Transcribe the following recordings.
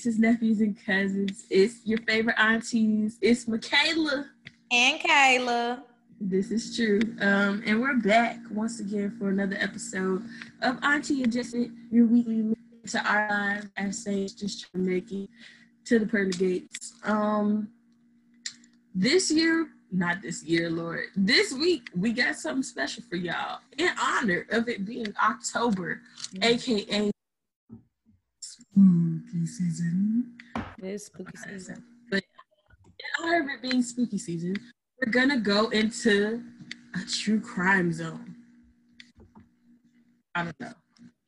nieces, nephews, and cousins. It's your favorite aunties. It's Michaela and Kayla. This is true. Um, and we're back once again for another episode of Auntie Adjusted, your weekly look to our lives as saints just trying to make it to the pearly gates. Um, this year, not this year, Lord, this week we got something special for y'all in honor of it being October, mm-hmm. aka spooky season. It is spooky season. But in honor of it being spooky season, we're gonna go into a true crime zone. I don't know.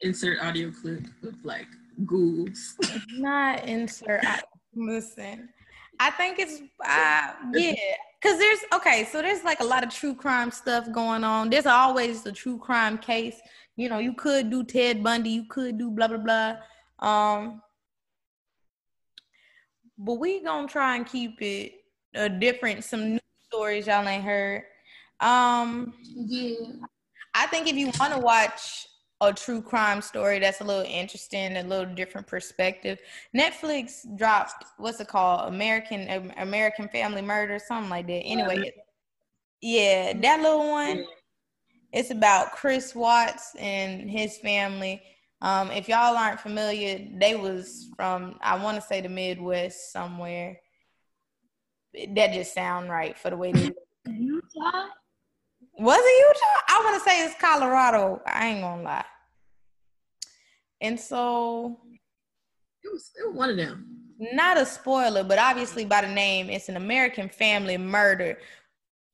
Insert audio clip of like ghouls. Not insert. I, listen, I think it's uh, yeah. Cause there's okay, so there's like a lot of true crime stuff going on. There's always the true crime case. You know, you could do Ted Bundy, you could do blah blah blah. Um, but we gonna try and keep it a different some new stories y'all ain't heard. Um, yeah. I think if you want to watch a true crime story that's a little interesting, a little different perspective, Netflix dropped what's it called, American American Family Murder, something like that. Anyway, yeah, that little one. It's about Chris Watts and his family. Um, if y'all aren't familiar, they was from I want to say the Midwest somewhere that just sound right for the way they Utah. Was it Utah? I want to say it's Colorado. I ain't gonna lie. And so it was, it was one of them. Not a spoiler, but obviously by the name, it's an American family murder.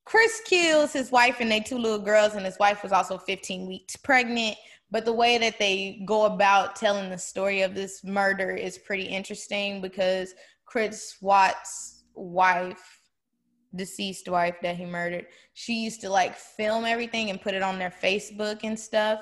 Chris kills his wife and they two little girls, and his wife was also 15 weeks pregnant. But the way that they go about telling the story of this murder is pretty interesting because Chris Watts wife, deceased wife that he murdered, she used to like film everything and put it on their Facebook and stuff.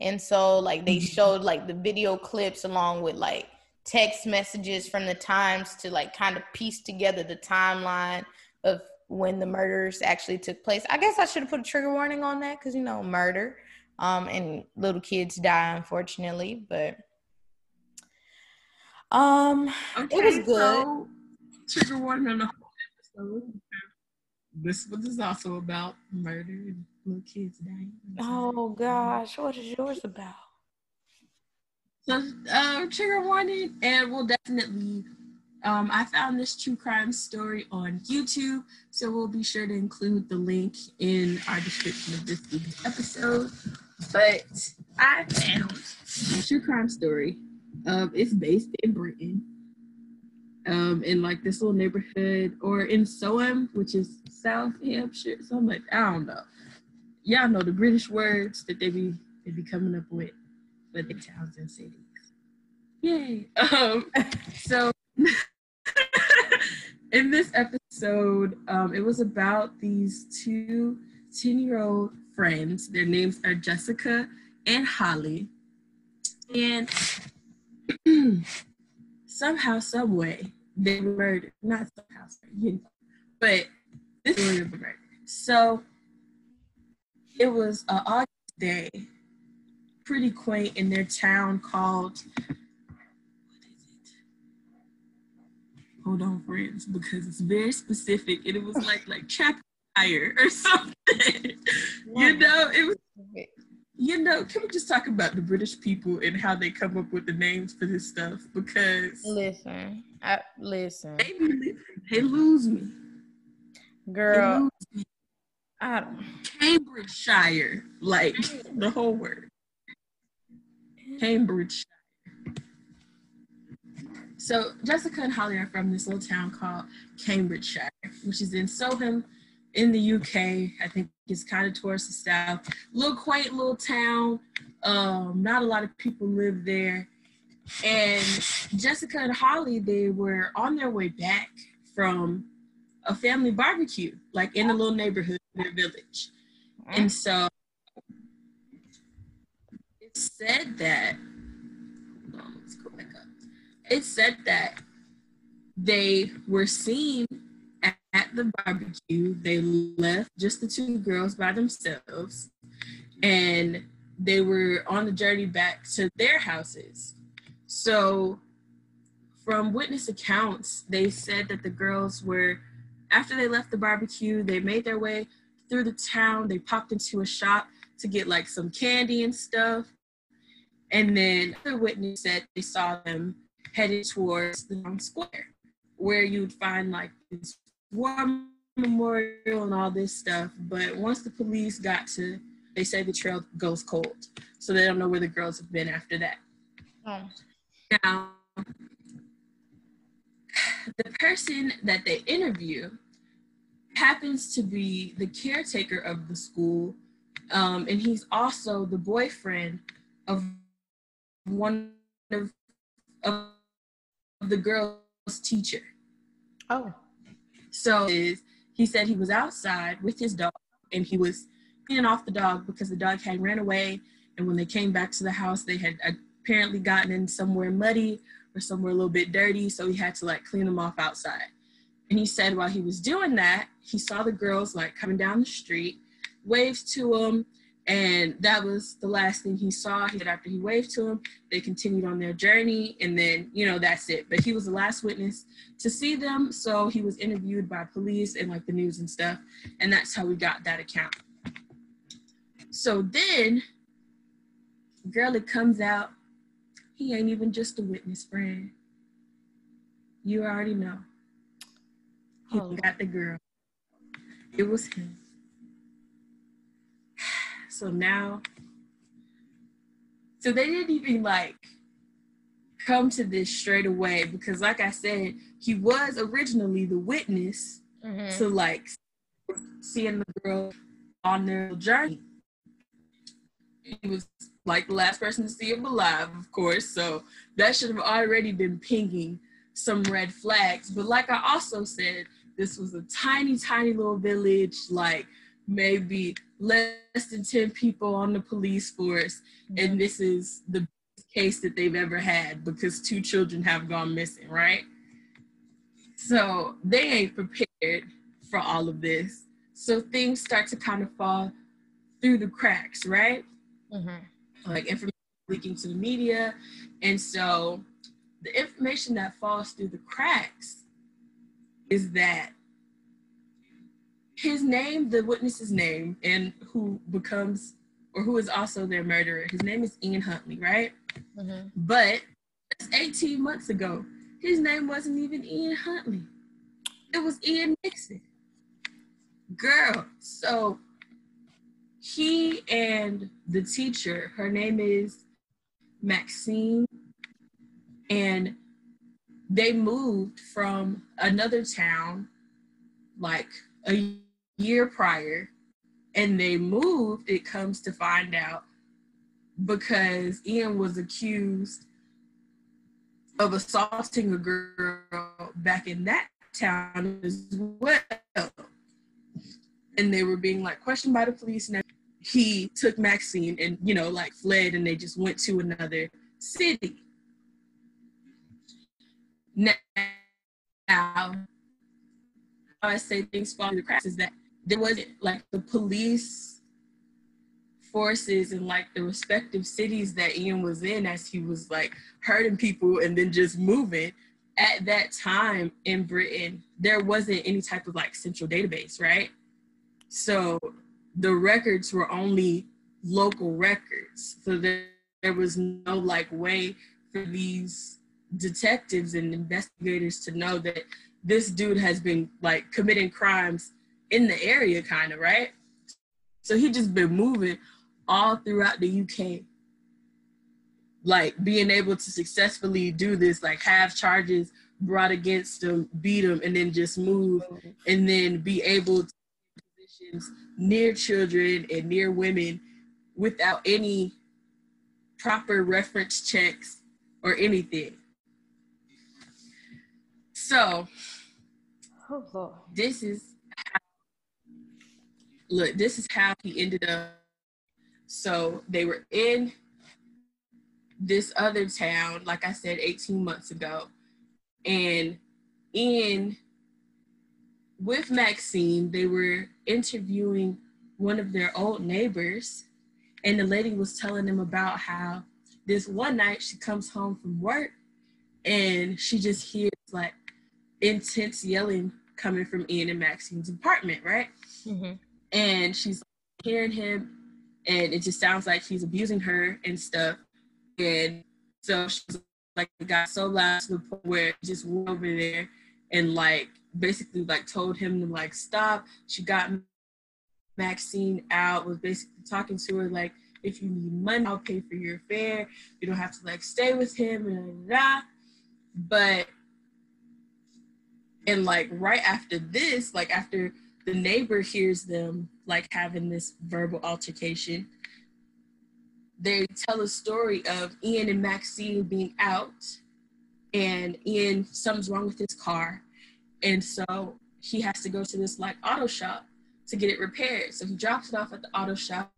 And so like they mm-hmm. showed like the video clips along with like text messages from the times to like kind of piece together the timeline of when the murders actually took place. I guess I should have put a trigger warning on that because you know murder, um, and little kids die unfortunately. But um, okay, it was good. So trigger warning on the whole episode. This this is also about murder and little kids dying. Oh gosh, what is yours about? So uh, trigger warning, and we'll definitely. Um, I found this true crime story on YouTube, so we'll be sure to include the link in our description of this episode. But I found true crime story. Um, it's based in Britain um, in like this little neighborhood or in Soham, which is South Hampshire. So I'm like, I don't know. Y'all know the British words that they be they be coming up with for the towns and cities. Yay. Um, so in this episode, um, it was about these two 10 year old friends. Their names are Jessica and Holly. And somehow, someway, they were murdered. Not somehow, you know, but this was murdered. So it was an August day, pretty quaint in their town called. Hold on, friends, because it's very specific, and it was like like chapter or something. you know, it was you know, can we just talk about the British people and how they come up with the names for this stuff? Because listen, I, listen, they, they lose me, girl. Lose me. I don't. Cambridgeshire, like the whole word. Cambridgeshire. So Jessica and Holly are from this little town called Cambridgeshire, which is in Soham, in the UK. I think it's kind of towards the south. Little quaint little town. Um, not a lot of people live there. And Jessica and Holly, they were on their way back from a family barbecue, like in a little neighborhood in their village. And so it said that let's go back up. It said that they were seen at the barbecue, they left just the two girls by themselves and they were on the journey back to their houses. So from witness accounts, they said that the girls were, after they left the barbecue, they made their way through the town. They popped into a shop to get like some candy and stuff. And then the witness said they saw them headed towards the town square, where you'd find like this war memorial and all this stuff. But once the police got to, they say the trail goes cold, so they don't know where the girls have been after that. Oh. Now, the person that they interview happens to be the caretaker of the school, um, and he's also the boyfriend of one of, of the girl's teacher. Oh. So is he said he was outside with his dog and he was cleaning off the dog because the dog had ran away. And when they came back to the house, they had apparently gotten in somewhere muddy or somewhere a little bit dirty. So he had to like clean them off outside. And he said while he was doing that, he saw the girls like coming down the street, waved to them, and that was the last thing he saw. He said after he waved to him, they continued on their journey, and then you know that's it. But he was the last witness to see them, so he was interviewed by police and like the news and stuff, and that's how we got that account. So then, girl, it comes out, he ain't even just a witness friend. You already know. He oh. got the girl. It was him. So now, so they didn't even like come to this straight away because, like I said, he was originally the witness mm-hmm. to like seeing the girl on their journey. He was like the last person to see him alive, of course. So that should have already been pinging some red flags. But like I also said, this was a tiny, tiny little village, like maybe less than 10 people on the police force. Mm-hmm. And this is the case that they've ever had because two children have gone missing, right? So they ain't prepared for all of this. So things start to kind of fall through the cracks, right? Mm-hmm. Like information leaking to the media. And so the information that falls through the cracks is that his name, the witness's name, and who becomes or who is also their murderer, his name is Ian Huntley, right? Mm-hmm. But 18 months ago, his name wasn't even Ian Huntley. It was Ian Nixon. Girl, so he and the teacher, her name is Maxine, and they moved from another town like a year prior and they moved, it comes to find out because Ian was accused of assaulting a girl back in that town as well. And they were being like questioned by the police and he took Maxine and you know like fled and they just went to another city. Now, I say things fall through the cracks is that there wasn't like the police forces in like the respective cities that Ian was in as he was like hurting people and then just moving. At that time in Britain, there wasn't any type of like central database, right? So the records were only local records. So there, there was no like way for these detectives and investigators to know that this dude has been like committing crimes in the area, kind of, right? So he just been moving all throughout the UK. Like being able to successfully do this, like have charges brought against him, beat him, and then just move, and then be able to positions near children and near women without any proper reference checks or anything. So, oh, this is look, this is how he ended up. So they were in this other town, like I said, 18 months ago. And in with Maxine, they were interviewing one of their old neighbors. And the lady was telling them about how this one night she comes home from work and she just hears like intense yelling coming from Ian and Maxine's apartment, right? Mm-hmm. And she's hearing him, and it just sounds like he's abusing her and stuff. And so she's like, got so loud to the point where just went over there and like basically like told him to like stop. She got Maxine out, was basically talking to her like, if you need money, I'll pay for your fare. You don't have to like stay with him and that. But and like right after this, like after the neighbor hears them like having this verbal altercation, they tell a story of Ian and Maxine being out and Ian, something's wrong with his car. And so he has to go to this like auto shop to get it repaired. So he drops it off at the auto shop.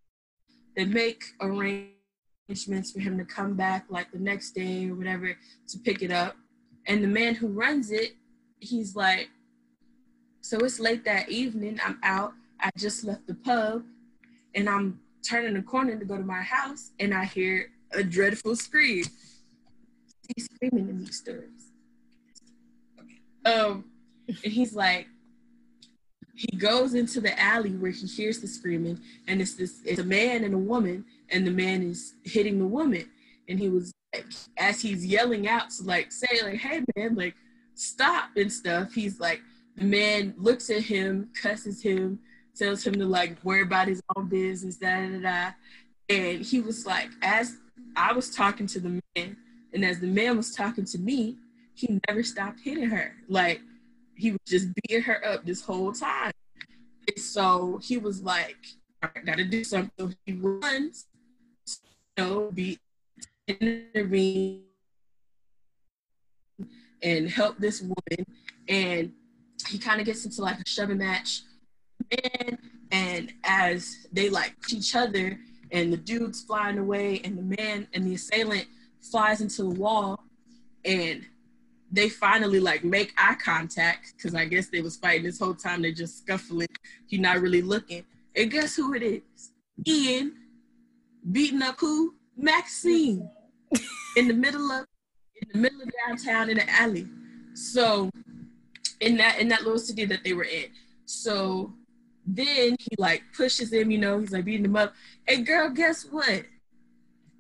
They make arrangements for him to come back like the next day or whatever to pick it up. And the man who runs it, he's like, So it's late that evening. I'm out. I just left the pub and I'm turning the corner to go to my house and I hear a dreadful scream. He's screaming in these stories. Um, and he's like, he goes into the alley where he hears the screaming, and it's this it's a man and a woman, and the man is hitting the woman. And he was like, as he's yelling out to like say, like, hey man, like stop and stuff, he's like, the man looks at him, cusses him, tells him to like worry about his own business, da da da. And he was like, as I was talking to the man, and as the man was talking to me, he never stopped hitting her. Like he was just beating her up this whole time. And so he was like, I gotta do something. So he runs, know, be intervene and help this woman. And he kind of gets into like a shoving match. And and as they like each other and the dude's flying away and the man and the assailant flies into the wall and they finally like make eye contact because I guess they was fighting this whole time. They're just scuffling. You're not really looking. And guess who it is? Ian beating up who? Maxine in the middle of in the middle of downtown in the alley. So in that in that little city that they were in. So then he like pushes him, you know, he's like beating him up. And girl, guess what?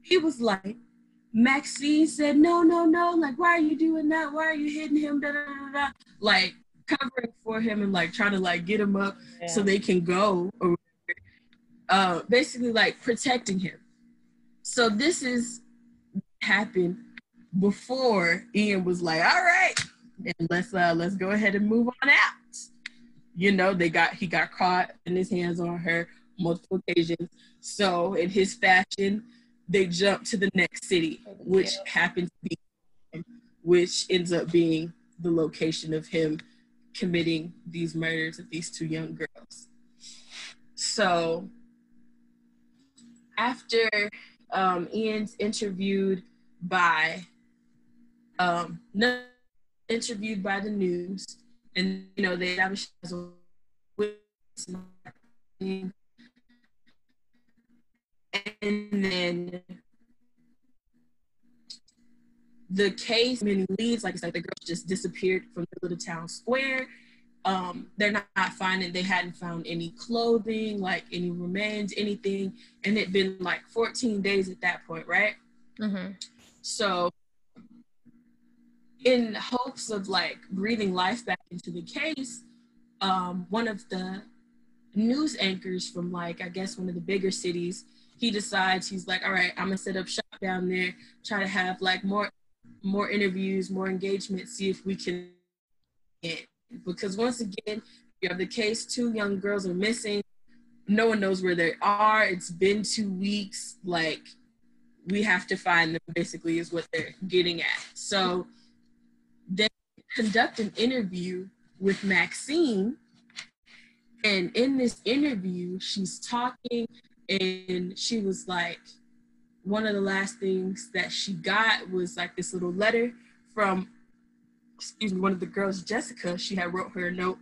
He was like, Maxine said, no, no, no, like, why are you doing that? Why are you hitting him? Da, da, da, da. Like, covering for him and like trying to like get him up yeah. so they can go or uh, basically like protecting him. So this is happened before Ian was like, all right, and let's uh let's go ahead and move on out. You know, they got he got caught in his hands on her multiple occasions. So in his fashion, they jump to the next city, which happens to be, which ends up being the location of him committing these murders of these two young girls. So after um, Ian's interviewed by um, interviewed by the news, and you know they established as a witness and then the case many leads like it's like the girls just disappeared from the little town square. Um they're not, not, finding they hadn't found any clothing like any remains anything. And it'd been like 14 days at that point right? Mm-hmm. so in hopes of like breathing life back into the case um one of the news anchors from like i guess one of the bigger cities he decides he's like, all right, I'm gonna set up shop down there, try to have like more more interviews, more engagement, see if we can get because once again, you have the case, two young girls are missing. No one knows where they are. It's been two weeks. Like we have to find them basically is what they're getting at. So they conduct an interview with Maxine. And in this interview, she's talking and she was like one of the last things that she got was like this little letter from excuse me one of the girls jessica she had wrote her a note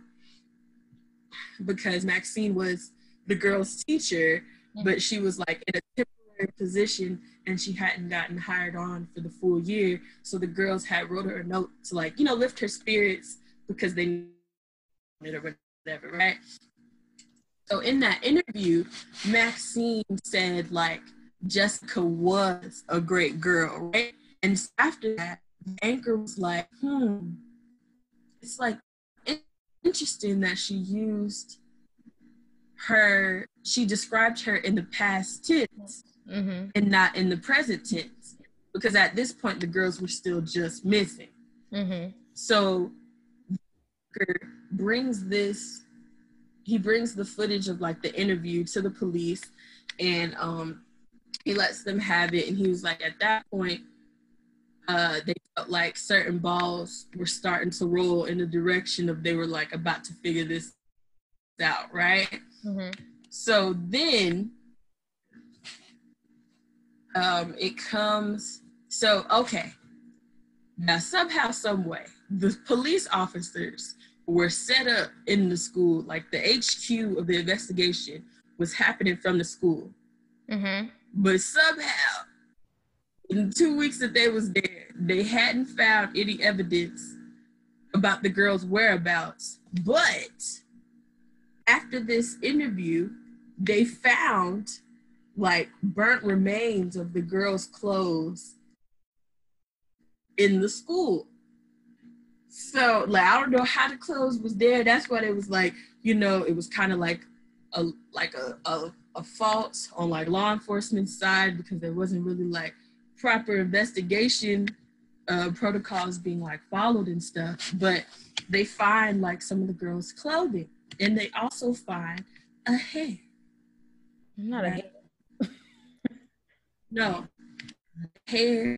because maxine was the girl's teacher but she was like in a position and she hadn't gotten hired on for the full year. So the girls had wrote her a note to like, you know, lift her spirits because they it or whatever, right? So in that interview, Maxine said like Jessica was a great girl, right? And after that, the anchor was like, hmm, it's like interesting that she used her, she described her in the past tense mm-hmm. and not in the present tense. Because at this point, the girls were still just missing. Mm-hmm. So brings this, he brings the footage of like the interview to the police and um, he lets them have it. And he was like, at that point, uh, they felt like certain balls were starting to roll in the direction of they were like about to figure this out, right? Mm-hmm. So then um, it comes. So okay, now somehow, some way, the police officers were set up in the school, like the HQ of the investigation was happening from the school. Mm-hmm. But somehow in two weeks that they was there, they hadn't found any evidence about the girl's whereabouts. But after this interview, they found like burnt remains of the girl's clothes in the school. So like I don't know how the clothes was there. That's what it was like, you know, it was kind of like a like a, a a fault on like law enforcement side because there wasn't really like proper investigation uh, protocols being like followed and stuff, but they find like some of the girls' clothing, and they also find a hair. Not a hair. No, hair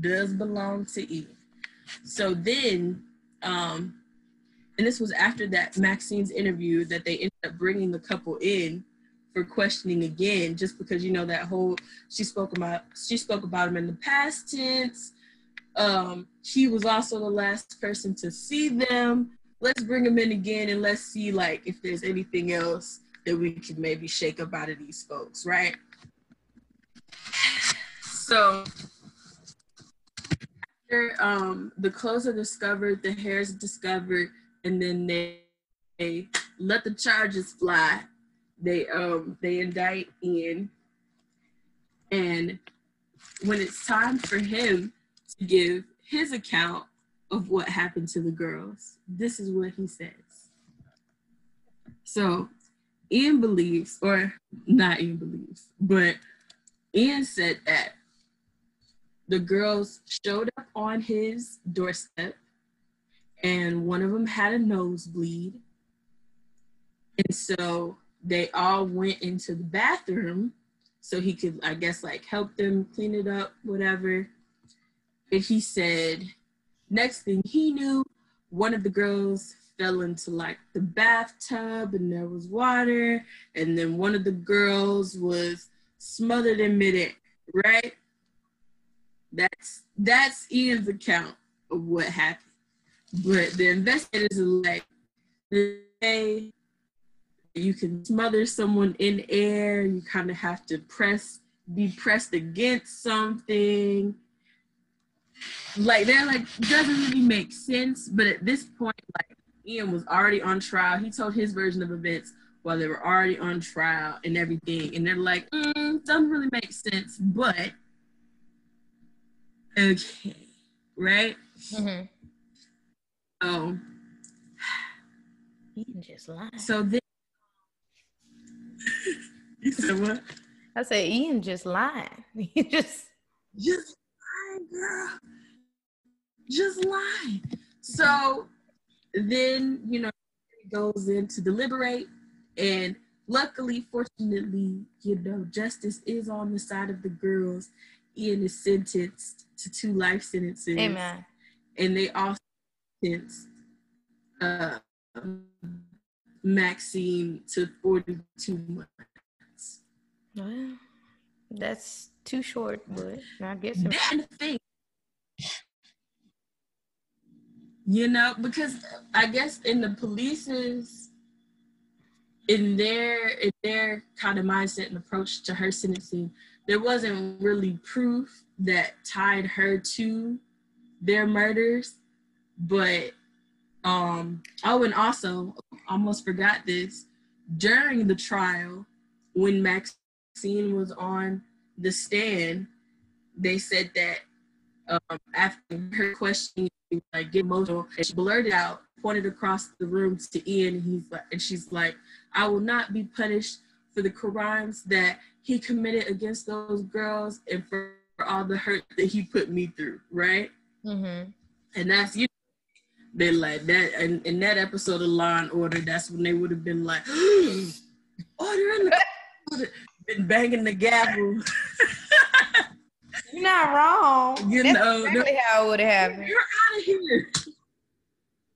does belong to Eve. So then, um, and this was after that Maxine's interview that they ended up bringing the couple in for questioning again, just because you know that whole she spoke about she spoke about him in the past tense. Um, he was also the last person to see them. Let's bring him in again and let's see like if there's anything else that we could maybe shake up out of these folks, right? So after um, the clothes are discovered, the hairs discovered, and then they, they let the charges fly they um they indict Ian, and when it's time for him to give his account of what happened to the girls, this is what he says. So Ian believes, or not Ian believes, but Ian said that the girls showed up on his doorstep and one of them had a nosebleed. And so they all went into the bathroom so he could, I guess, like help them clean it up, whatever. And he said, next thing he knew, one of the girls fell into like the bathtub and there was water. And then one of the girls was smothered in midair, right? That's that's Ian's account of what happened. But the investigators are like, they you can smother someone in air. You kind of have to press be pressed against something. Like they're like doesn't really make sense. But at this point like ian was already on trial. He told his version of events while they were already on trial and everything. And they're like mm, doesn't really make sense. But okay right mm-hmm. oh Ian just lied. So then you said what? I said Ian just lied. He just just lying, girl. Just lying. So then, you know, goes in to deliberate and luckily, fortunately, you know, justice is on the side of the girls. Ian is sentenced to two life sentences. Amen. And they also sentenced uh, Maxine to 42 months. Well, that's too short, but I guess. That's the thing. You know, because I guess in the police's in their in their kind of mindset and approach to her sentencing, there wasn't really proof that tied her to their murders, but um oh and also almost forgot this during the trial when Maxine was on the stand, they said that um, after her questioning, like get emotional, and she blurted out, pointed across the room to Ian, and he's like, and she's like, "I will not be punished for the crimes that he committed against those girls and for, for all the hurt that he put me through." Right? Mm-hmm. And that's you. They like that, and in that episode of Law and Order, that's when they would have been like, "Order in the." been banging the gavel. You're not wrong. You That's know, exactly how it would have happened. you're out of here.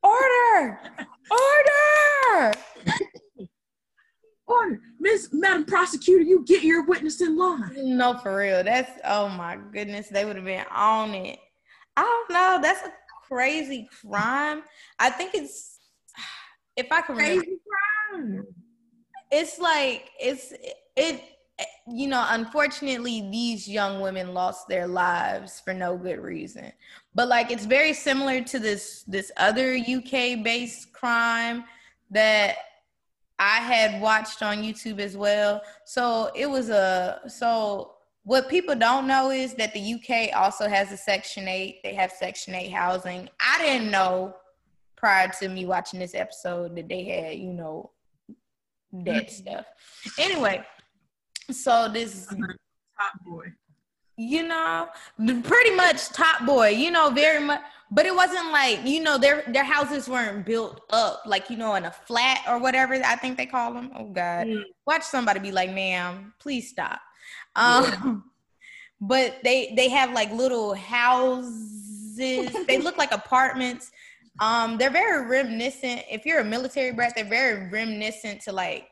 Order! Order! Order, Miss Madam Prosecutor, you get your witness in line. No, for real. That's oh my goodness, they would have been on it. I don't know. That's a crazy crime. I think it's if I can remember, Crazy crime. it's like it's it you know unfortunately these young women lost their lives for no good reason but like it's very similar to this this other uk based crime that i had watched on youtube as well. So it was a so what people don't know is that the uk also has a section 8 they have section 8 housing. I didn't know prior to me watching this episode that they had you know that mm-hmm. stuff. Anyway so this is Top boy. you know pretty much top boy you know very much but it wasn't like you know their their houses weren't built up like you know in a flat or whatever i think they call them. Oh god. Mm. watch somebody be like ma'am please stop. Um but they they have like little houses. They look like apartments. Um they're very reminiscent. If you're a military brat they're very reminiscent to like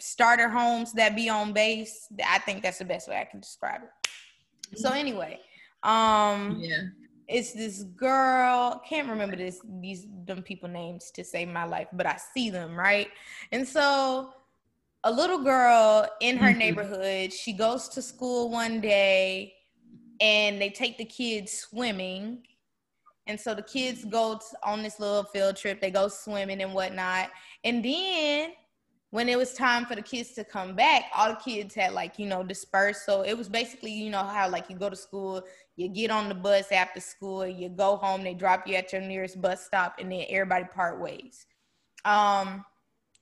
starter homes that be on base. I think that's the best way i can describe it. So anyway um Yeah. It's this girl can't remember this these them people names to save my life but i see them right? And so a little girl in her Mhm. neighborhood she goes to school one day and they take the kids swimming. And so the kids go on this little field trip they go swimming and whatnot. And then when it was time for the kids to come back, all the kids had like, you know, dispersed. So it was basically, you know, how like you go to school, you get on the bus after school, you go home, they drop you at your nearest bus stop, and then everybody part ways. Um,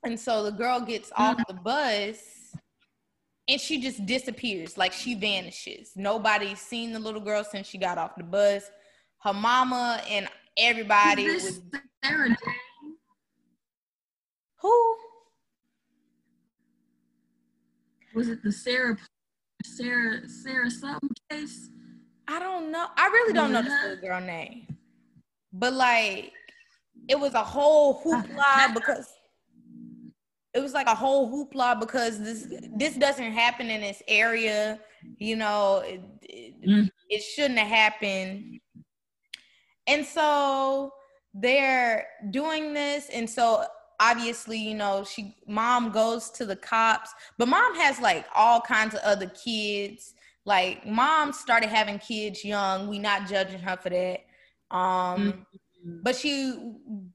and so the girl gets off the bus and she just disappears, like she vanishes. Nobody's seen the little girl since she got off the bus. Her mama and everybody was who? Was it the Sarah Sarah Sarah something case? I don't know. I really don't know this Mhm. little girl name. But like it was a whole hoopla because it was like a whole hoopla because this this doesn't happen in this area. You know, it, it, Mhm. it shouldn't have happened. And so they're doing this and so obviously, you know, she mom goes to the cops, but mom has like all kinds of other kids. Like mom started having kids young. We not judging her for that. Um but she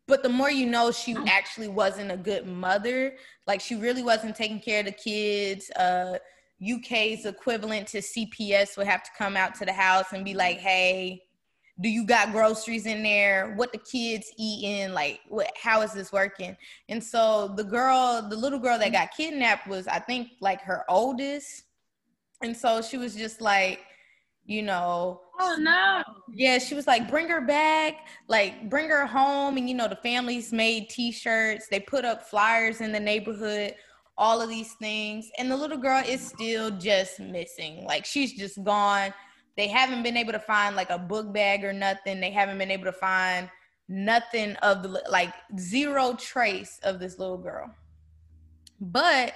but the more you know she actually wasn't a good mother like she really wasn't taking care of the kids uh uk's equivalent to cps would have to come out to the house and be like hey do you got groceries in there what the kids eating like what how is this working and so the girl the little girl that got kidnapped was i think like her oldest and so she was just like you know Oh no. yeah, she was like, bring her back, like bring her home. And you know, the families made t-shirts, they put up flyers in the neighborhood, all of these things. And the little girl is still just missing. Like she's just gone. They haven't been able to find like a book bag or nothing. They haven't been able to find nothing of the like zero trace of this little girl. But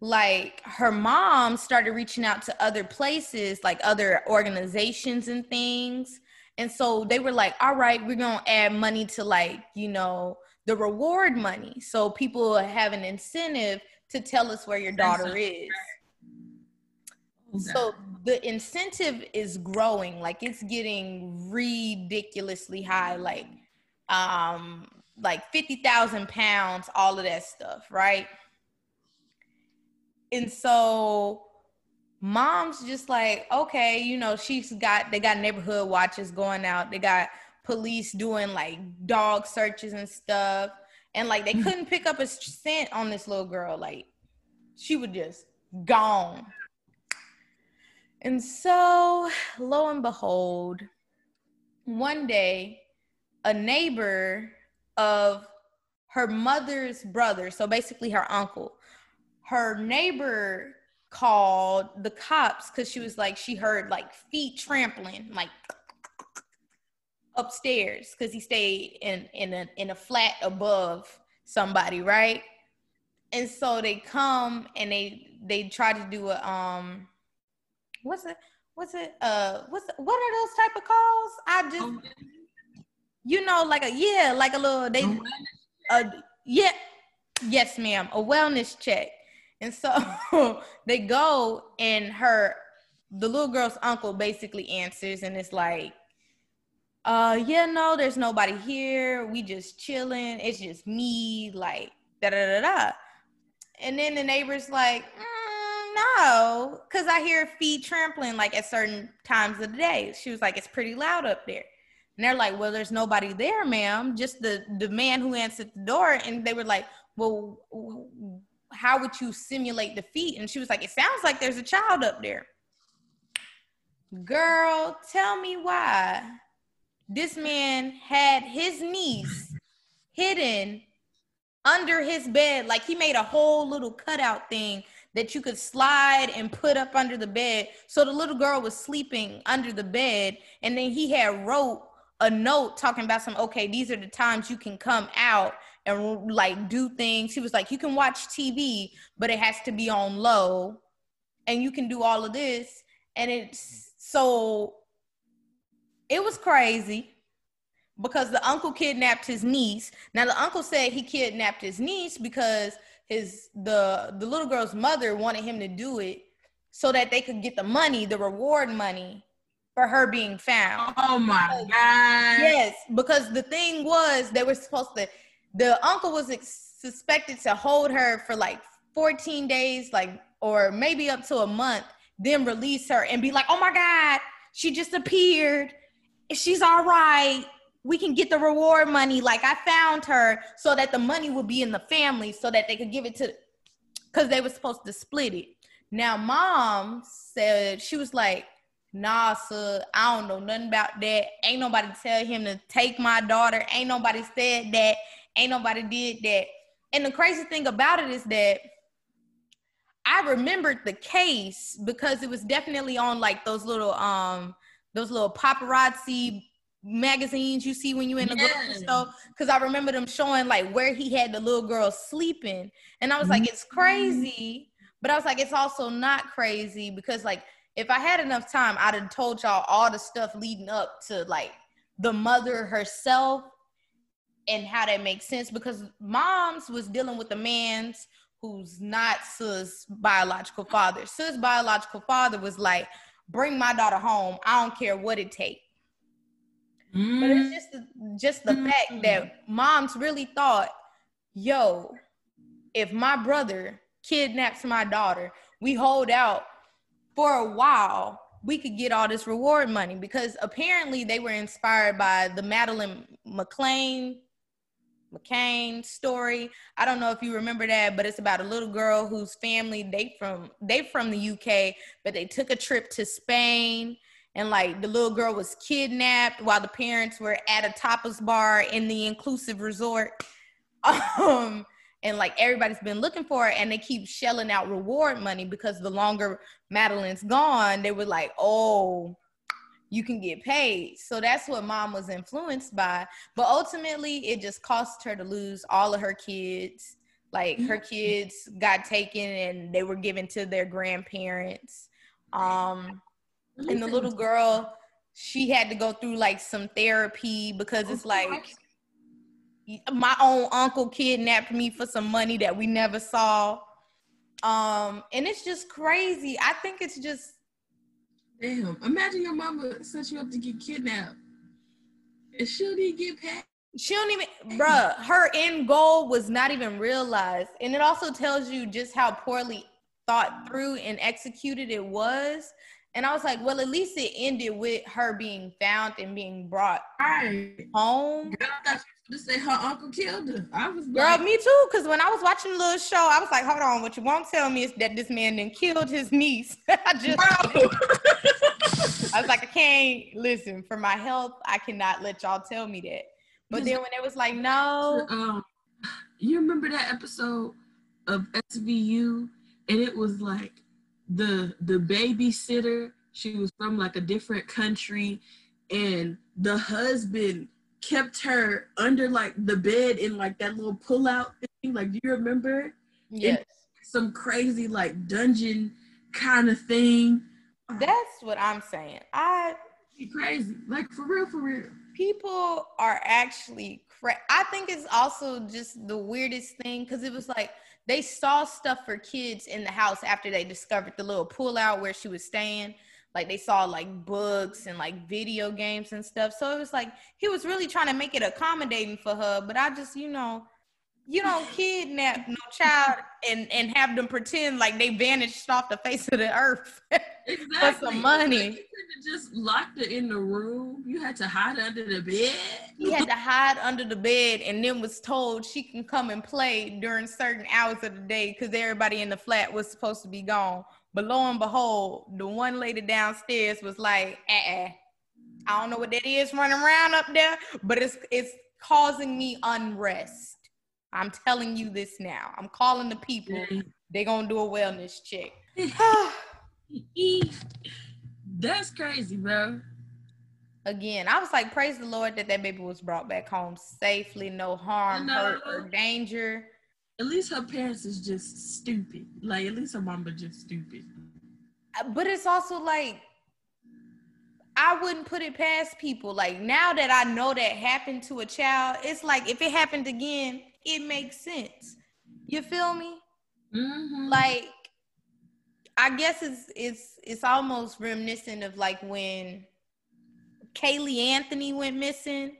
like her mom started reaching out to other places like other organizations and things and so they were like all right we're gonna add money to like you know the reward money. So people have an incentive to tell us where your daughter is. So the incentive is growing, like it's getting ridiculously high, like um like 50,000 pounds, all of that stuff, right? And so mom's just like, okay, you know, she's got they got neighborhood watches going out. They got police doing like dog searches and stuff. And like they couldn't pick up a scent on this little girl. Like she was just gone. And so lo and behold, one day a neighbor of her mother's brother, so basically her uncle, her neighbor called the cops because she was like she heard like feet trampling like upstairs because he stayed in in a in a flat above somebody right? And so they come and they they try to do a um what's it what's it uh what's what are those type of calls? I just you know like a yeah like a little they uh yeah yes ma'am a wellness check. And so they go and her the little girl's uncle basically answers and it's like uh yeah no there's nobody here. We just chilling. It's just me like da da da da. And then the neighbor's like mm, no because i hear feet trampling like at certain times of the day she was like it's pretty loud up there and they're like well there's nobody there ma'am just the the man who answered the door and they were like well how would you simulate the feet? And she was like, it sounds like there's a child up there. Girl, tell me why this man had his niece hidden under his bed. Like he made a whole little cutout thing that you could slide and put up under the bed. So the little girl was sleeping under the bed. And then he had wrote a note talking about some, okay, these are the times you can come out and like do things. He was like, you can watch TV, but it has to be on low, and you can do all of this. And it's so it was crazy because the uncle kidnapped his niece. Now the uncle said he kidnapped his niece because his the the little girl's mother wanted him to do it so that they could get the money, the reward money for her being found. Oh my god. Yes, because the thing was they were supposed to the uncle was ex- suspected to hold her for like 14 days, like, or maybe up to a month, then release her and be like, oh my God, she just appeared. She's all right. We can get the reward money. Like, I found her so that the money would be in the family so that they could give it to, because they were supposed to split it. Now, mom said, she was like, nah, sir, I don't know nothing about that. Ain't nobody tell him to take my daughter. Ain't nobody said that. Ain't nobody did that. And the crazy thing about it is that I remembered the case because it was definitely on like those little um those little paparazzi magazines you see when you in the yeah. grocery store because I remember them showing like where he had the little girl sleeping and I was like it's mm-hmm. crazy but I was like it's also not crazy because like if I had enough time I'd have told y'all all the stuff leading up to like the mother herself and how that makes sense because mom's was dealing with a man's who's not Sus' biological father. Sus' biological father was like, bring my daughter home. I don't care what it takes. Mm. But it's just the, just the mm. fact that moms really thought, yo, if my brother kidnaps my daughter, we hold out for a while, we could get all this reward money because apparently they were inspired by the Madeleine McLean McCain story. I don't know if you remember that, but it's about a little girl whose family they from they from the UK, but they took a trip to Spain and like the little girl was kidnapped while the parents were at a tapas bar in the inclusive resort. Um and like everybody's been looking for it and they keep shelling out reward money because the longer Madeleine's gone, they were like, "Oh, you can get paid. So that's what mom was influenced by. But ultimately, it just cost her to lose all of her kids. Like her mm-hmm. kids got taken and they were given to their grandparents. Um, and the little girl, she had to go through like some therapy because it's like my own uncle kidnapped me for some money that we never saw. Um, and it's just crazy. I think it's just damn. Imagine your mama set you up to get kidnapped, and she didn't get paid. She don't even, bruh. Her end goal was not even realized, and it also tells you just how poorly thought through and executed it was. And I was like, well, at least it ended with her being found and being brought right. home. Girl, I thought you to say her uncle killed her. I was girl, like, me too. Because when I was watching the little show, I was like, hold on, what you won't tell me is that this man then killed his niece. I just, I was like, I can't listen for my health. I cannot let y'all tell me that. But then when it was like, no, um, you remember that episode of SVU, and it was like the the babysitter she was from like a different country and the husband kept her under like the bed in like that little pull out thing like do you remember? Yes. some crazy like dungeon kind of thing. That's what i'm saying. I crazy. Like for real for real. People are actually cra- i think it's also just the weirdest thing because it was like they saw stuff for kids in the house after they discovered the little pull out where she was staying. Like they saw like books and like video games and stuff. So it was like he was really trying to make it accommodating for her. But I just, you know, you don't kidnap no child and and have them pretend like they vanished off the face of the earth exactly. for some money. You just locked it in the room. You had to hide under the bed. You had to hide under the bed, and then was told she can come and play during certain hours of the day because everybody in the flat was supposed to be gone. But lo and behold, the one lady downstairs was like, "Uh, I don't know what that is running around up there, but it's it's causing me unrest." I'm telling you this now. I'm calling the people. They're gonna do a wellness check. That's crazy, bro. Again, I was like, praise the Lord that that baby was brought back home safely, no harm, hurt, or danger. At least her parents is just stupid. Like at least her mama just stupid. Uh, but it's also like I wouldn't put it past people. Like now that I know that happened to a child, it's like if it happened again, it makes sense. You feel me? Mm-hmm. Like, I guess it's it's it's almost reminiscent of like when Caylee Anthony went missing.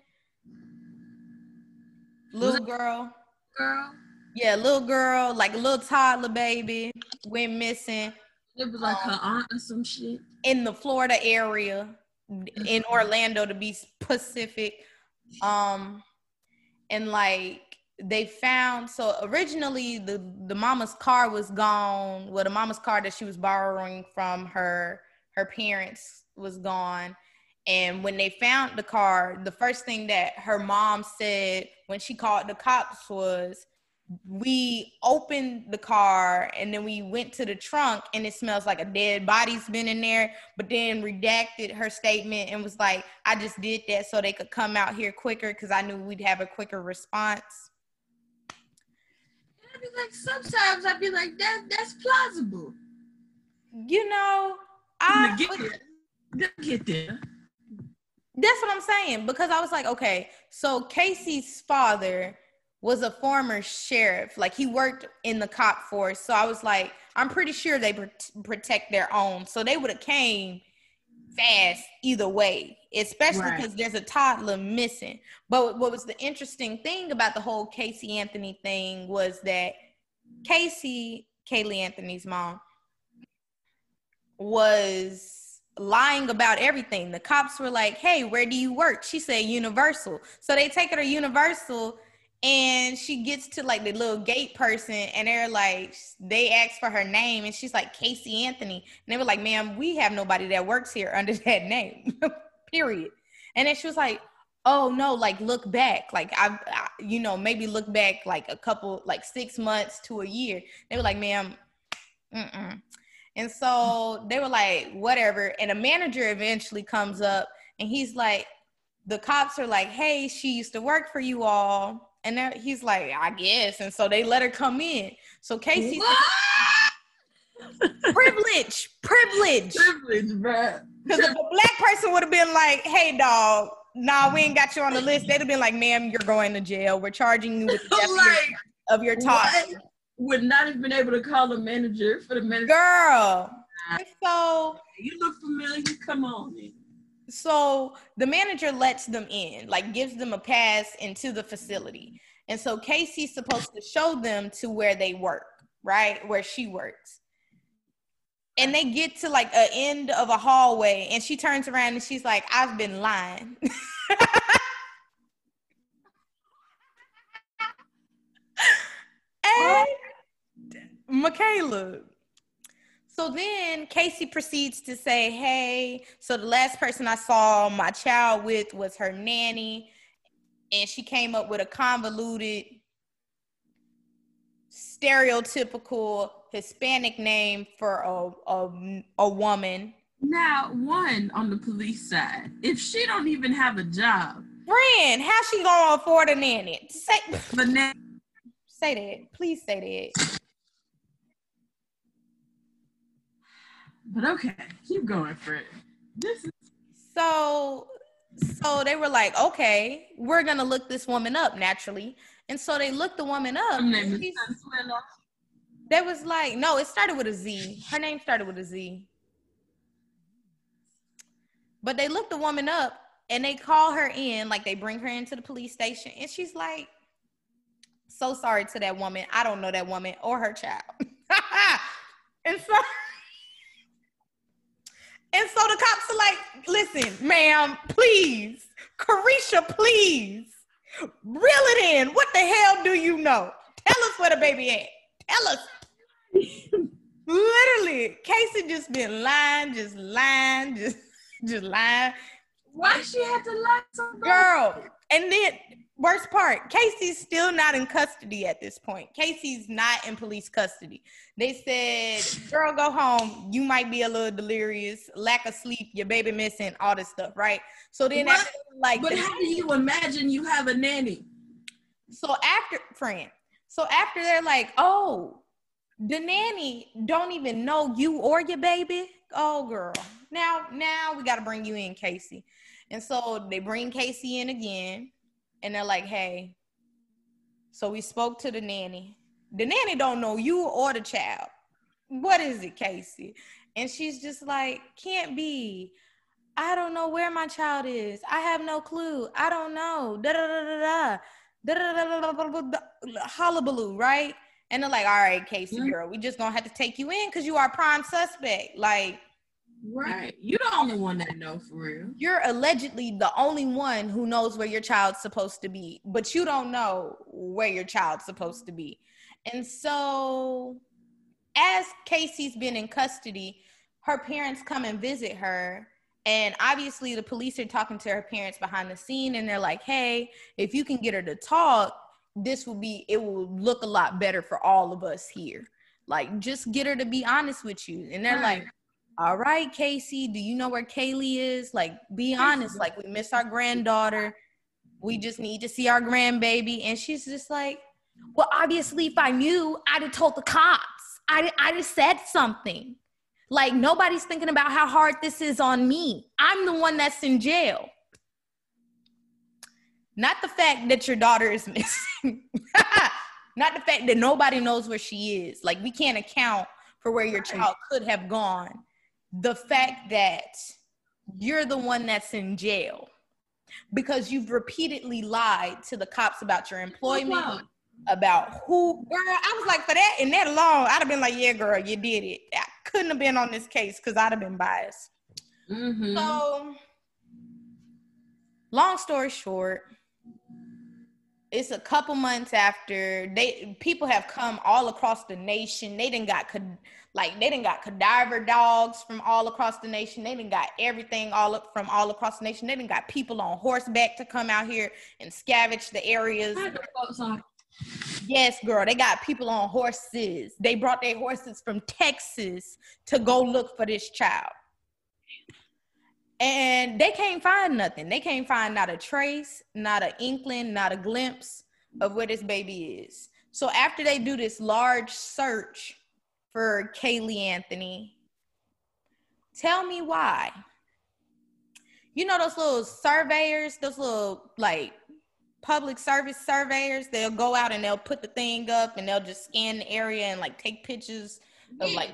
Little girl. Girl. Yeah, little girl, like a little toddler baby, went missing. It was like um, her aunt or some shit. In the Florida area, in Orlando to be specific. Um, and like they found so originally the the mama's car was gone. Well the mama's car that she was borrowing from her her parents was gone. And when they found the car the first thing that her mom said when she called the cops was we opened the car and then we went to the trunk and it smells like a dead body's been in there but then redacted her statement and was like i just did that so they could come out here quicker because i knew we'd have a quicker response be like, sometimes I'd be like, that that's plausible. You know, I get there. Get there. That's what I'm saying because I was like, okay, so Casey's father was a former sheriff, like he worked in the cop force. So I was like, I'm pretty sure they protect their own. So they would have came fast either way, especially because right. there's a toddler missing. But what was the interesting thing about the whole Casey Anthony thing was that Casey, Caylee Anthony's mom, was lying about everything. The cops were like, hey, where do you work? She said Universal. So they take her to Universal and she gets to like the little gate person and they're like they ask for her name and she's like casey anthony and they were like ma'am we have nobody that works here under that name period and then she was like oh no like look back like I, I you know maybe look back like a couple like six months to a year they were like ma'am mm-mm. and so they were like whatever and a manager eventually comes up and he's like the cops are like hey she used to work for you all and he's like, I guess. And so they let her come in. So Casey privilege, privilege. Privilege, bro. Because if a black person would have been like, hey dog, nah, we ain't got you on the list. They'd have been like, ma'am, you're going to jail. We're charging you with the death like, of your talk. Would not have been able to call the manager for the manager. Girl. So you look familiar. Come on. Man. So the manager lets them in, like gives them a pass into the facility. And so Casey's supposed to show them to where they work, right? Where she works. And they get to like a end of a hallway and she turns around and she's like, I've been lying. and Michaela, so then Casey proceeds to say, Hey, so the last person I saw my child with was her nanny, and she came up with a convoluted, stereotypical Hispanic name for a, a, a woman. Now, one on the police side, if she don't even have a job, friend, how she gonna afford a nanny? Say, now, say that. Please say that. But okay, keep going, Fred. This is so so they were like, okay, we're gonna look this woman up naturally. And so they looked the woman up. They was like, no, it started with a Z. Her name started with a Z. But they looked the woman up and they call her in, like they bring her into the police station, and she's like, so sorry to that woman. I don't know that woman or her child. and so and so the cops are like, listen, ma'am, please, Carisha, please, reel it in. What the hell do you know? Tell us where the baby at. Tell us. Literally, Casey just been lying, just lying, just just lying. Why she had to lie so Girl, and then worst part, Casey's still not in custody at this point. Casey's not in police custody. They said, girl, go home. You might be a little delirious, lack of sleep, your baby missing, all this stuff, right? So then after, like But how do you imagine you have a nanny? So after friend, so after they're like, oh, the nanny don't even know you or your baby. Oh girl. Now, now we gotta bring you in, Casey. And so they bring Casey in again and they're like, hey, so we spoke to the nanny. The nanny don't know you or the child. What is it, Casey? And she's just like, can't be. I don't know where my child is. I have no clue. I don't know. Da da da da da. Da da da da da. Hullabaloo, right? And they're like, all right, Casey, mm-hmm. girl, we just gonna have to take you in because you are prime suspect. Like, Right. You're the only one that know for real. You're allegedly the only one who knows where your child's supposed to be, but you don't know where your child's supposed to be. And so as Casey's been in custody, her parents come and visit her. And obviously the police are talking to her parents behind the scene and they're like, "Hey, if you can get her to talk, this will be it will look a lot better for all of us here. Like just get her to be honest with you." And they're right. like, all right, Casey, do you know where Caylee is? Like, be honest. Like, we miss our granddaughter. We just need to see our grandbaby. And she's just like, well, obviously, if I knew, I'd have told the cops. I'd, I'd have said something. Like, nobody's thinking about how hard this is on me. I'm the one that's in jail. Not the fact that your daughter is missing. Not the fact that nobody knows where she is. Like, we can't account for where your child could have gone the fact that you're the one that's in jail because you've repeatedly lied to the cops about your employment, about who, girl. I was like, for that and that alone, I'd have been like, yeah, girl, you did it. I couldn't have been on this case because I'd have been biased. Mm-hmm. So, long story short, it's a couple months after they people have come all across the nation. They didn't got like they didn't got cadaver dogs from all across the nation. They didn't got everything all up from all across the nation. They didn't got people on horseback to come out here and scavenge the areas. Yes, girl, they got people on horses. They brought their horses from Texas to go look for this child. And they can't find nothing. They can't find not a trace, not an inkling, not a glimpse of where this baby is. So after they do this large search for Caylee Anthony, tell me why. you know those little surveyors, those little like public service surveyors, they'll go out and they'll put the thing up and they'll just scan the area and like take pictures of like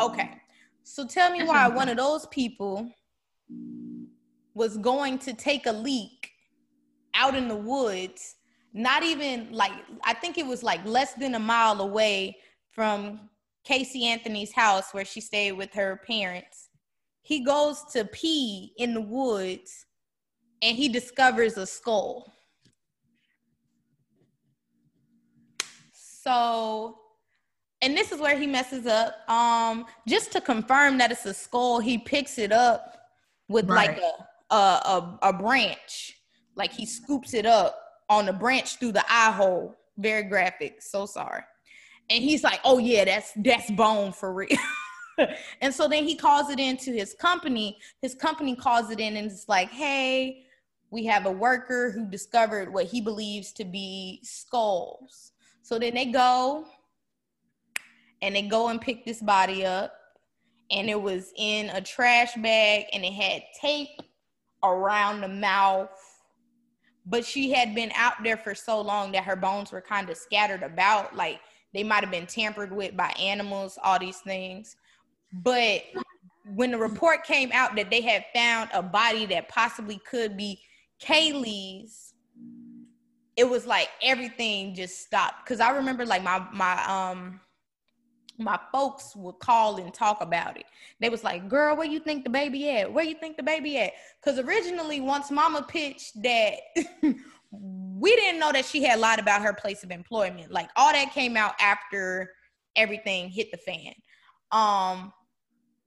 okay. So tell me why one of those people was going to take a leak out in the woods, not even like I think it was like less than a mile away from Casey Anthony's house where she stayed with her parents. He goes to pee in the woods and he discovers a skull. So, and this is where he messes up. Um, just to confirm that it's a skull, he picks it up with right. like a, a a a branch, like he scoops it up on the branch through the eye hole. Very graphic. So sorry. And he's like, "Oh yeah, that's that's bone for real." and so then he calls it into his company. His company calls it in and it's like, "Hey, we have a worker who discovered what he believes to be skulls." So then they go and they go and pick this body up and it was in a trash bag and it had tape around the mouth but she had been out there for so long that her bones were kind of scattered about like they might have been tampered with by animals, all these things. But when the report came out that they had found a body that possibly could be Caylee's, it was like everything just stopped. Cause I remember like my my um my folks would call and talk about it. They was like, "Girl, where you think the baby at? Where you think the baby at?" Because originally, once Mama pitched that we didn't know that she had lied about her place of employment. Like all that came out after everything hit the fan. Um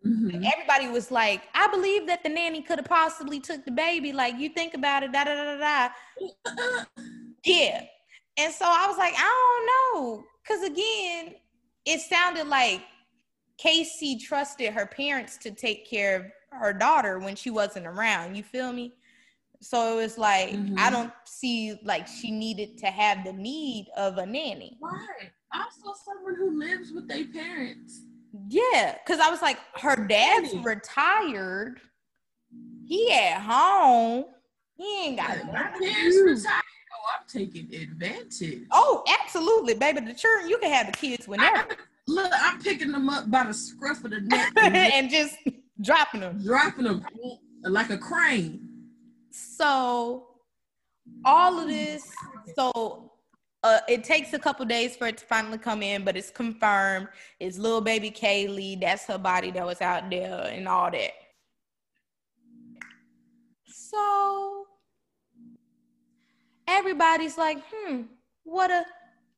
mm-hmm. everybody was like, I believe that the nanny could have possibly took the baby. Like you think about it, da da da da da. yeah. And so I was like, I don't know. Cause again, it sounded like Casey trusted her parents to take care of her daughter when she wasn't around. You feel me? So it was like mm-hmm. I don't see like she needed to have the need of a nanny. Right. Also someone who lives with their parents. Yeah, because I was like, her dad's nanny. retired. He at home. He ain't got my parents retired. I'm taking advantage. Oh, absolutely, baby. The children, you can have the kids whenever. I, look, I'm picking them up by the scruff of the neck and just dropping them. Dropping them like a crane. So all of this, so uh, it takes a couple days for it to finally come in, but it's confirmed. It's little baby Caylee. That's her body that was out there and all that. So everybody's like, hmm, what a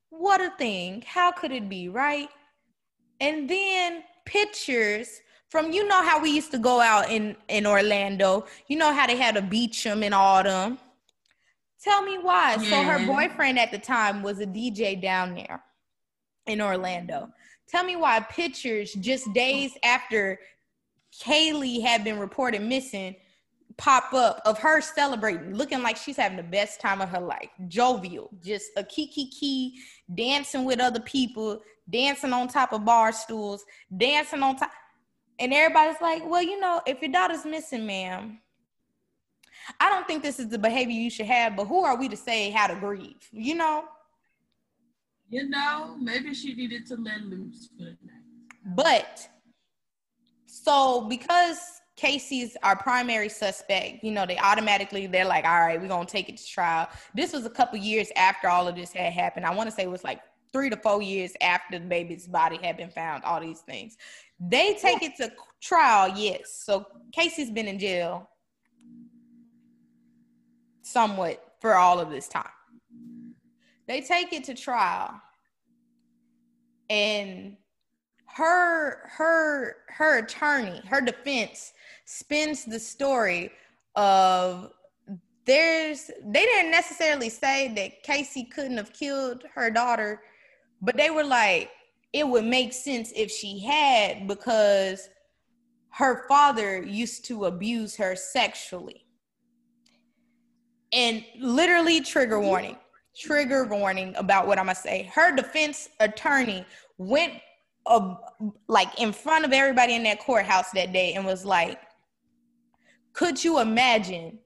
what a thing. How could it be, right? And then pictures from you know how we used to go out in in Orlando. You know how they had a beach them in autumn. Tell me why. Yeah. So her boyfriend at the time was a DJ down there in Orlando. Tell me why pictures just days after Caylee had been reported missing pop up of her celebrating, looking like she's having the best time of her life. Jovial, just a kiki key, dancing with other people, dancing on top of bar stools, dancing on top. And everybody's like, well, you know, if your daughter's missing, ma'am, I don't think this is the behavior you should have, but who are we to say how to grieve? You know? You know, maybe she needed to let loose for the night. But so because Casey's our primary suspect, you know, they automatically they're like, all right, we're gonna take it to trial. This was a couple years after all of this had happened. I want to say it was like three to four years after the baby's body had been found, all these things. They take it to trial, yes. So Casey's been in jail somewhat for all of this time. They take it to trial. And her her her attorney, her defense spins the story of there's they didn't necessarily say that Casey couldn't have killed her daughter, but they were like it would make sense if she had because her father used to abuse her sexually. And literally, trigger warning, trigger warning about what I'm gonna say. Her defense attorney went uh, like in front of everybody in that courthouse that day and was like, could you imagine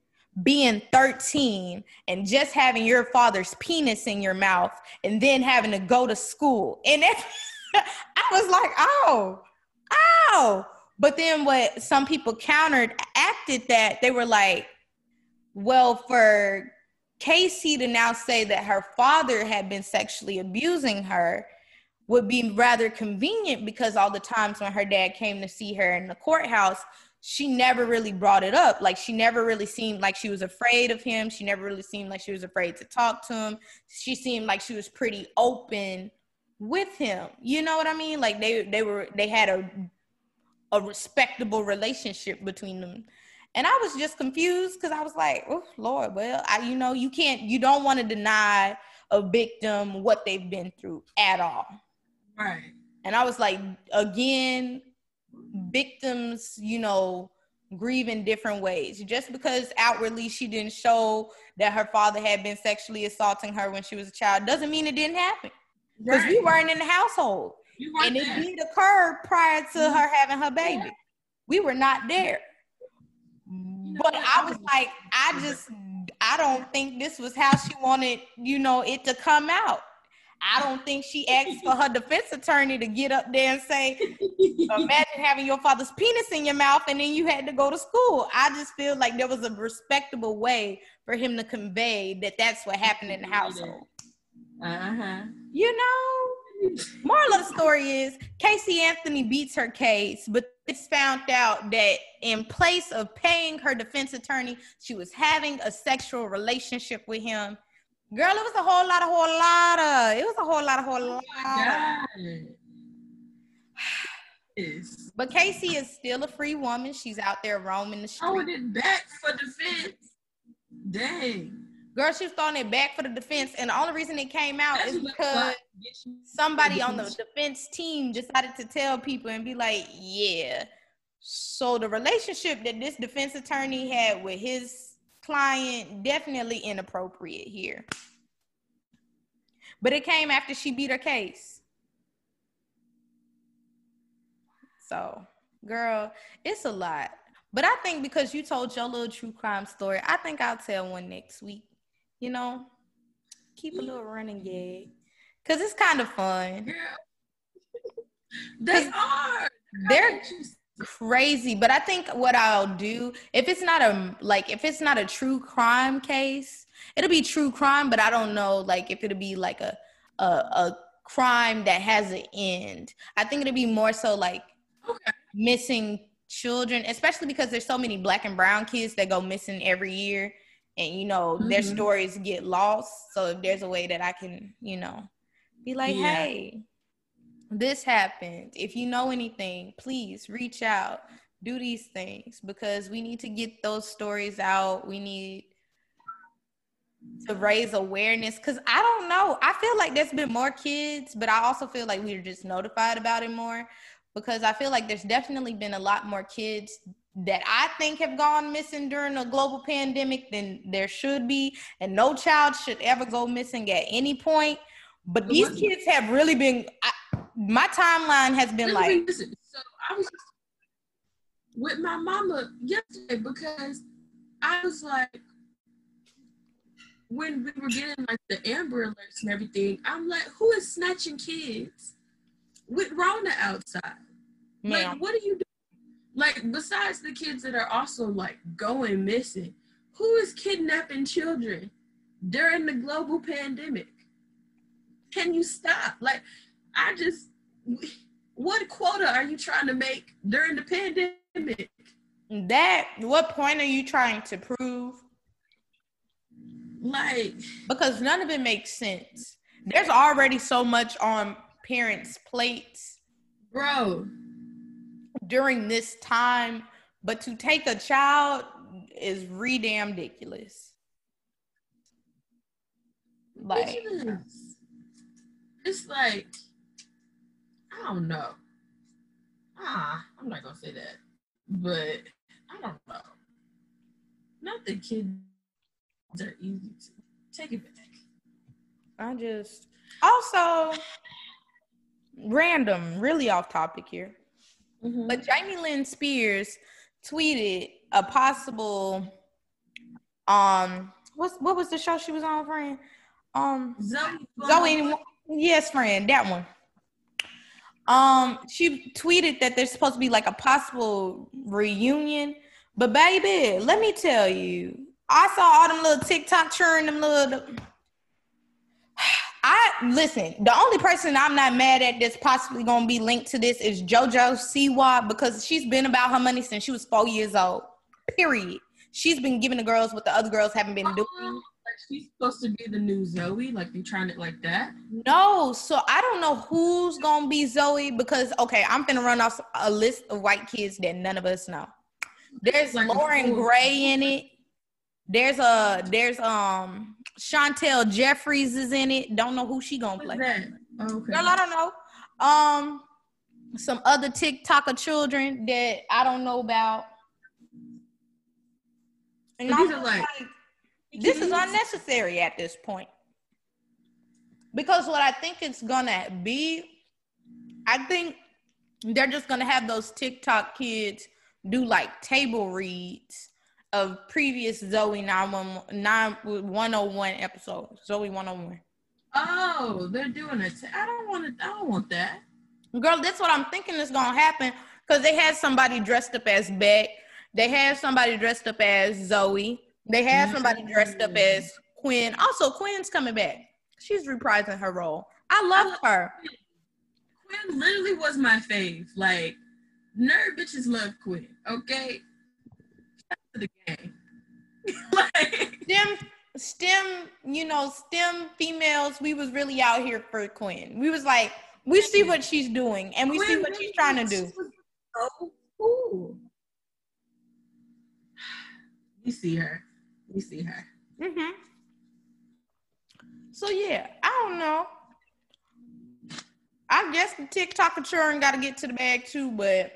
being 13 and just having your father's penis in your mouth and then having to go to school? And I was like, oh, oh. But then what some people countered acted that they were like, well, for Casey to now say that her father had been sexually abusing her would be rather convenient because all the times when her dad came to see her in the courthouse, she never really brought it up. Like she never really seemed like she was afraid of him. She never really seemed like she was afraid to talk to him. She seemed like she was pretty open with him. You know what I mean? Like they they were they had a a respectable relationship between them. And I was just confused because I was like, oh Lord, well, I you know, you can't you don't want to deny a victim what they've been through at all. Right. And I was like, again, victims, you know, grieve in different ways. Just because outwardly she didn't show that her father had been sexually assaulting her when she was a child doesn't mean it didn't happen. Because right. we weren't in the household. And it did occur prior to mm-hmm. her having her baby. Yeah. We were not there. You know, but I was like, I just I don't think this was how she wanted, you know, it to come out. I don't think she asked for her defense attorney to get up there and say, imagine having your father's penis in your mouth and then you had to go to school. I just feel like there was a respectable way for him to convey that that's what happened in the household. Uh-huh. You know, moral of the story is Casey Anthony beats her case, but it's found out that in place of paying her defense attorney, she was having a sexual relationship with him Girl, it was a whole lot, a whole lot of. It was a whole lot, a whole oh lot. Yes. But Casey is still a free woman. She's out there roaming the street. Throwing it back for defense. Dang. Girl, she was throwing it back for the defense. And the only reason it came out That's is because somebody on the defense team decided to tell people and be like, yeah. So the relationship that this defense attorney had with his client definitely inappropriate here. But it came after she beat her case. So, girl, it's a lot. But I think because you told your little true crime story, I think I'll tell one next week. You know, keep a little running gag. Cause it's kind of fun. They are. They're crazy but i think what i'll do if it's not a like if it's not a true crime case it'll be true crime but i don't know like if it'll be like a a, a crime that has an end i think it'll be more so like okay. missing children especially because there's so many black and brown kids that go missing every year and you know mm-hmm. their stories get lost so if there's a way that i can you know be like yeah. hey this happened. If you know anything, please reach out, do these things because we need to get those stories out. We need to raise awareness because I don't know. I feel like there's been more kids, but I also feel like we're just notified about it more because I feel like there's definitely been a lot more kids that I think have gone missing during a global pandemic than there should be. And no child should ever go missing at any point. But these kids have really been, I, my timeline has been like. Listen, so I was with my mama yesterday because I was like, when we were getting like the Amber Alerts and everything, I'm like, who is snatching kids with Rona outside? Like, what are you doing? Like, besides the kids that are also like going missing, who is kidnapping children during the global pandemic? Can you stop? Like, I just, what quota are you trying to make during the pandemic? That, what point are you trying to prove? Like, because none of it makes sense. There's already so much on parents' plates. Bro. During this time, but to take a child is re damn ridiculous. Like, it's like I don't know. Ah, I'm not gonna say that, but I don't know. Not that kids are easy to take it back. I just also random, really off topic here. Mm-hmm. But Jamie Lynn Spears tweeted a possible um what's what was the show she was on, friend? Um Zoe Zoe yes, friend, that one. Um, she tweeted that there's supposed to be like a possible reunion, but baby, let me tell you, I saw all them little TikTok churn, them little. I listen. The only person I'm not mad at that's possibly gonna be linked to this is JoJo Siwa because she's been about her money since she was four years old. Period. She's been giving the girls what the other girls haven't been doing. Like she's supposed to be the new Zoe. Like they trying it like that. No, so I don't know who's gonna be Zoe because okay, I'm gonna run off a list of white kids that none of us know. There's like Loren Gray in it. There's a there's um Chantel Jeffries is in it. Don't know who she gonna play. Okay. Girl, I don't know. Um, some other TikToker children that I don't know about. And these are like, like this is unnecessary at this point. Because what I think it's gonna be, I think they're just gonna have those TikTok kids do like table reads of previous Zoe 901 episodes. Zoey 101. Oh, they're doing it. I don't want to. I don't want that. Girl, that's what I'm thinking is gonna happen because they had somebody dressed up as Beck. They had somebody dressed up as Zoe. They had somebody dressed up as Quinn. Also, Quinn's coming back. She's reprising her role. I love I her. Quinn literally was my fave. Like, nerd bitches love Quinn. Okay, the game. like STEM, STEM, you know, STEM females, we was really out here for Quinn. We was like, we see what she's doing and we Quinn see what she's trying to do. So cool. We see her. We see her. Mm-hmm. So yeah, I don't know. I guess the TikTok churn got to get to the bag too, but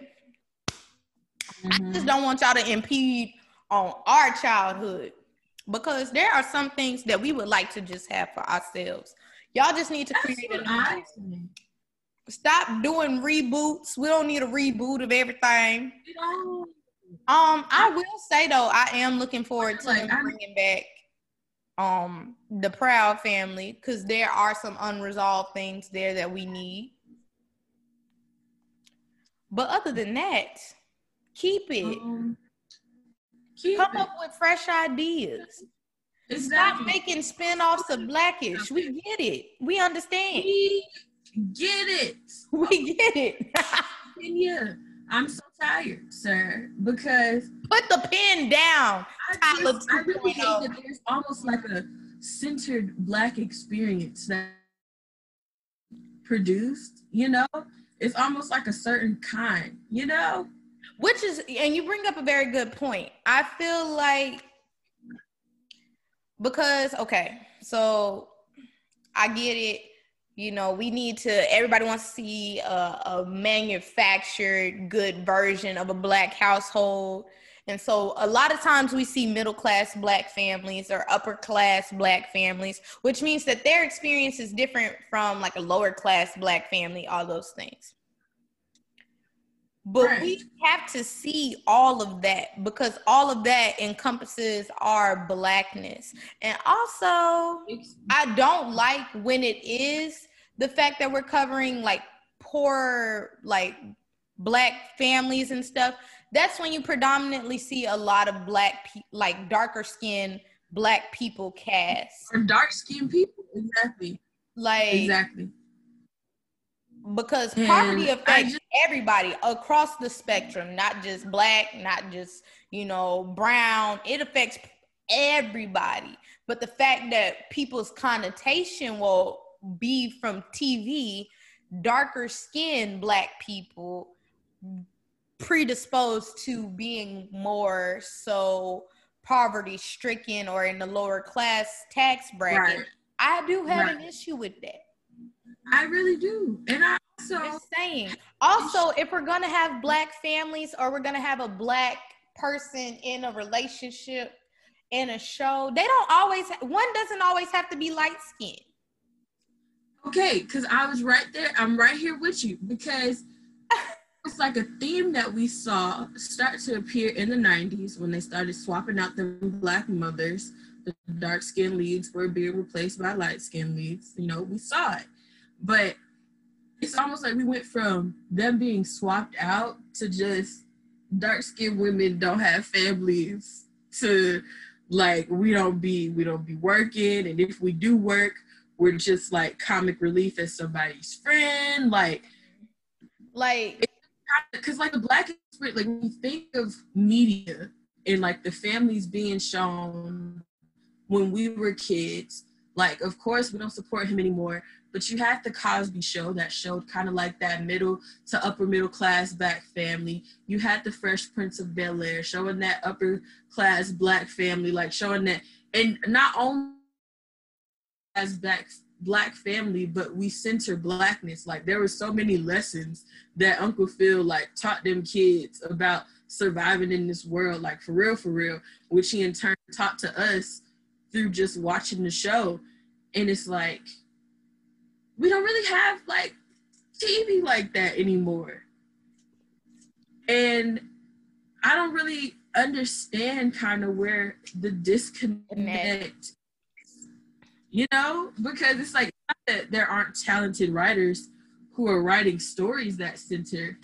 mm-hmm. I just mm-hmm. don't want y'all to impede on our childhood because there are some things that we would like to just have for ourselves. Y'all just need to That's create a Stop doing reboots. We don't need a reboot of everything. Um, I will say though, I am looking forward to like, bringing back um the Proud family because there are some unresolved things there that we need. But other than that, keep it. Um, Keep Come it. up with fresh ideas. Exactly. Stop making spin-offs of Blackish. We get it. We understand. We get it. We get it. yeah. I'm so tired, sir, because put the pen down. I, just, I really hate that oh. there's almost like a centered black experience that produced, you know? It's almost like a certain kind, you know? which is and you bring up a very good point i feel like because okay so i get it you know we need to everybody wants to see a, a manufactured good version of a black household and so a lot of times we see middle class black families or upper class black families, which means that their experience is different from like a lower class black family, all those things. But right. we have to see all of that because all of that encompasses our blackness. And also, I don't like when it is the fact that we're covering like poor, like black families and stuff. That's when you predominantly see a lot of black, pe- like darker skinned black people cast. Or dark skinned people. Exactly. Like, exactly because poverty affects just, everybody across the spectrum, not just black, not just, you know, brown. It affects everybody. But the fact that people's connotation will be from TV, darker skinned black people predisposed to being more so poverty stricken or in the lower class tax bracket. Right. I do have right. an issue with that. I really do. And I also Just saying. Also, if we're gonna have black families or we're gonna have a black person in a relationship in a show, they don't always one doesn't always have to be light skinned. Okay, because I was right there. I'm right here with you because it's like a theme that we saw start to appear in the 90s when they started swapping out the black mothers. The dark skinned leads were being replaced by light skinned leads. You know, we saw it. But it's almost like we went from them being swapped out to just dark skinned women don't have families to like we don't be we don't be working and if we do work we're just like comic relief as somebody's friend like like because like the black experience, like when you think of media and like the families being shown when we were kids, like of course we don't support him anymore, but you had the Cosby show that showed kind of like that middle to upper middle class black family. You had the Fresh Prince of Bel Air showing that upper class black family, like showing that, and not only as black black family, but we center blackness. Like there were so many lessons that Uncle Phil like taught them kids about surviving in this world, like for real, for real, which he in turn taught to us through just watching the show. And it's like we don't really have like TV like that anymore. And I don't really understand kind of where the disconnect you know, because it's like that there aren't talented writers who are writing stories that center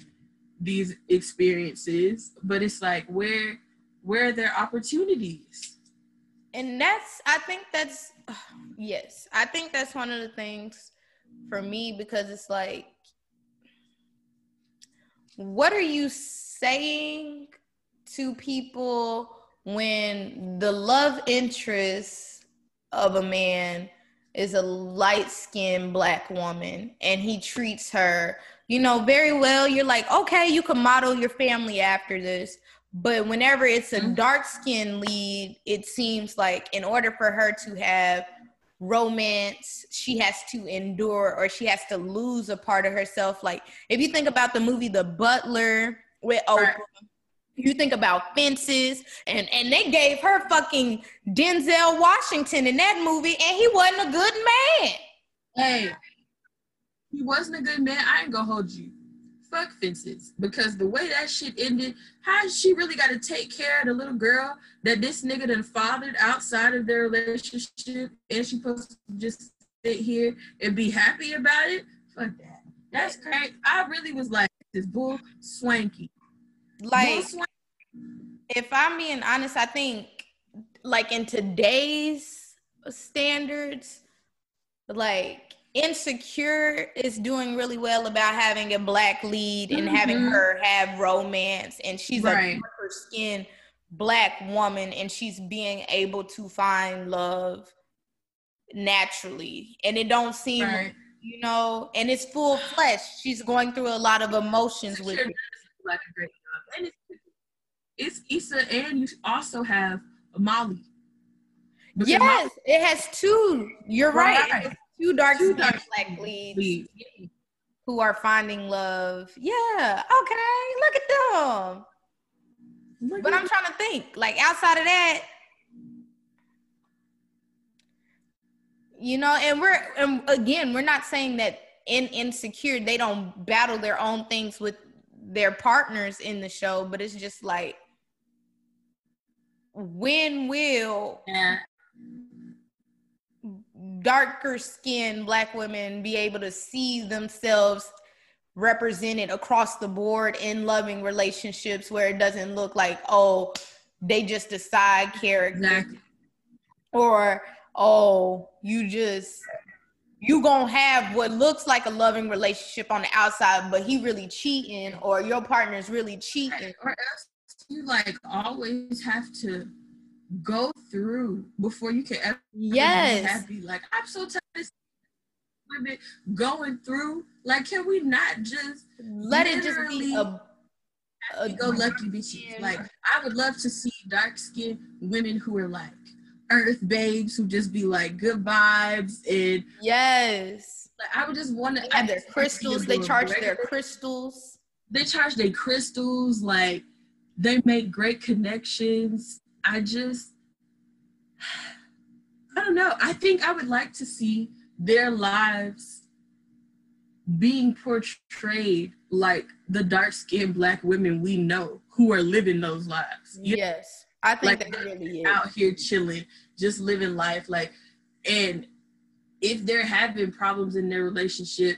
these experiences, but it's like where where are their opportunities? And that's I think that's yes, I think that's one of the things for me because it's like what are you saying to people when the love interest of a man is a light skinned black woman and he treats her, you know, very well. You're like, okay, you can model your family after this. But whenever it's a mm-hmm. dark skinned lead, it seems like in order for her to have romance, she has to endure or she has to lose a part of herself. Like if you think about the movie The Butler with Oprah, right. You think about fences, and and they gave her fucking Denzel Washington in that movie, and he wasn't a good man. Hey, he wasn't a good man. I ain't gonna hold you. Fuck fences, because the way that shit ended, how she really got to take care of the little girl that this nigga done fathered outside of their relationship, and she supposed to just sit here and be happy about it? Fuck that. That's crazy. I really was like, this bull swanky. Like, if I'm being honest, I think like in today's standards, like Insecure is doing really well about having a black lead and mm-hmm. having her have romance, and she's right. a darker skin black woman, and she's being able to find love naturally, and it don't seem. Right. You know, and it's full flesh. She's going through a lot of emotions with it. Like a great and it's, it's Issa, and you also have Molly. yes, Molly, it has two. You're right. right. Two dark two dark black leads, leads who are finding love. Yeah. Okay. Look at them. Look but at I'm trying to think. Like outside of that, you know, and we're and again, we're not saying that in insecure they don't battle their own things with their partners in the show, but it's just like when will yeah. darker skinned black women be able to see themselves represented across the board in loving relationships where it doesn't look like oh they just a side character exactly. or oh you just you gonna have what looks like a loving relationship on the outside, but he really cheating, or your partner's really cheating, or else you like always have to go through before you can ever yes. be happy. Like I'm so tired of women going through. Like, can we not just let it just be a, go lucky bitches? Like, I would love to see dark skinned women who are like earth babes who just be like good vibes and yes. Like i would just want to have their crystals. they charge their crystals. they charge their crystals like they make great connections. I just i don't know. I think i would like to see their lives being portrayed like the dark skinned black women we know who are living those lives. Yes. I think like, that really is. Out here chilling, just living life. Like, and if there have been problems in their relationship,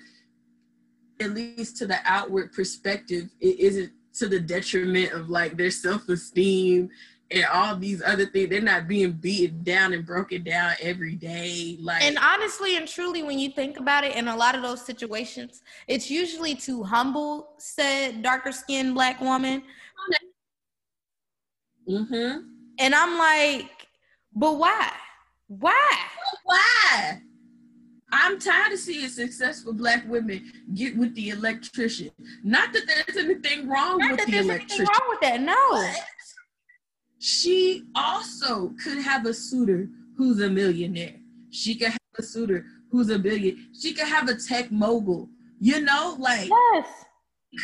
at least to the outward perspective, it isn't to the detriment of like their self-esteem and all these other things. They're not being beaten down and broken down every day. Like And honestly and truly, when you think about it, in a lot of those situations, it's usually to humble said darker skinned black woman. Mm-hmm. And I'm like, but why? Why? Why? I'm tired of seeing successful black women get with the electrician. Not that there's anything wrong Not with the electrician. wrong with that, no. she also could have a suitor who's a millionaire. She could have a suitor who's a billion. She could have a tech mogul. You know, like yes.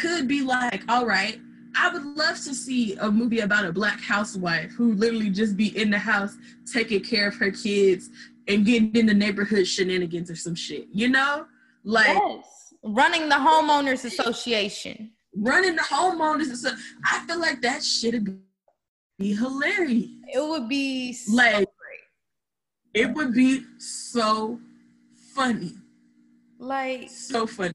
could be like, all right, I would love to see a movie about a black housewife who literally just be in the house taking care of her kids, and getting in the neighborhood shenanigans or some shit, you know? Like yes. running the homeowners association. Running the homeowners association. I feel like that should be hilarious. It would be so like great. it would be so funny. Like so funny.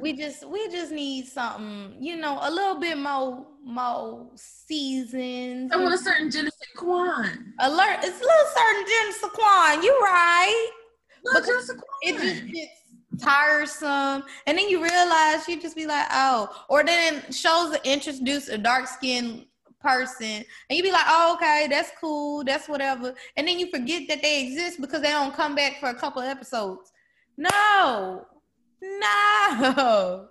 We just we just need something, you know, a little bit more more seasons. I want a certain ne sais. Alert, it's a little certain je ne sais quoi. You right. Because it just gets tiresome. And then you realize you just be like, oh, or then shows introduce a dark skinned person and you be like, oh, okay, that's cool, that's whatever. And then you forget that they exist because they don't come back for a couple episodes. No, no.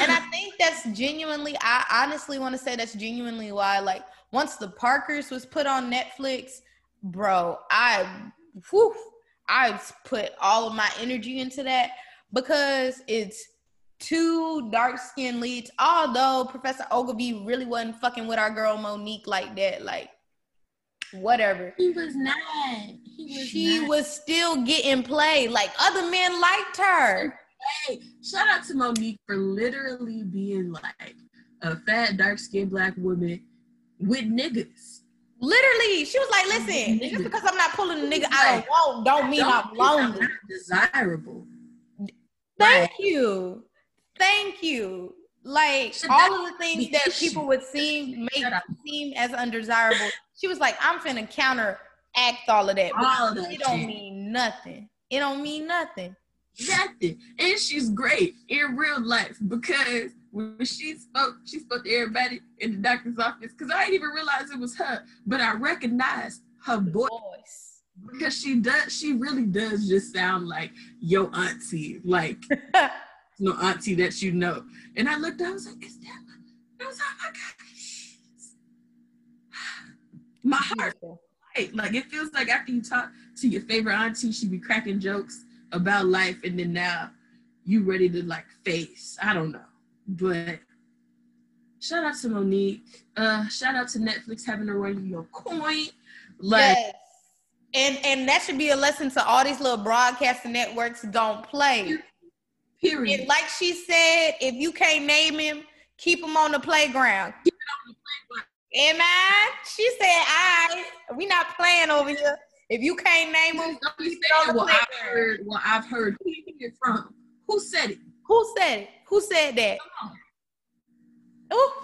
And I think that's genuinely, I honestly want to say that's genuinely why, like, once the Parkers was put on Netflix, bro, I, whew, I put all of my energy into that because it's two dark skinned leads. Although Professor Oglevee really wasn't fucking with our girl Monique like that, like whatever. He was not. He was she not. was still getting played. Like other men liked her. Hey, shout out to Monique for literally being like a fat, dark skinned black woman with niggas. Literally, she was like, "Listen, just because I'm not pulling a nigga I don't want, don't mean don't I'm lonely. I'm desirable." Thank you, thank you. Like all of the things that people would seem make seem as undesirable. She was like, "I'm finna counteract all of that." All of that it don't mean nothing. It don't mean nothing. Nothing. And she's great in real life because when she spoke, she spoke to everybody in the doctor's office because I didn't even realize it was her, but I recognized her voice. voice. Because she does, she really does just sound like your auntie, like no auntie that you know. And I looked, I was like, is that? I was like, oh my God. My heart, like it feels like after you talk to your favorite auntie, she'd be cracking jokes about life and then now you ready to like face. I don't know. But shout out to Monique. Uh shout out to Netflix having to run your coin. Like yes. And and that should be a lesson to all these little broadcasting networks don't play. Period. And like she said, if you can't name him, keep him on the playground. Keep it on the playground. Amen. She said, I we not playing over here. If you can't name them, well, I've heard. Well, I've heard. Who you hear from? Who said it? Who said it? Who said that? Oh,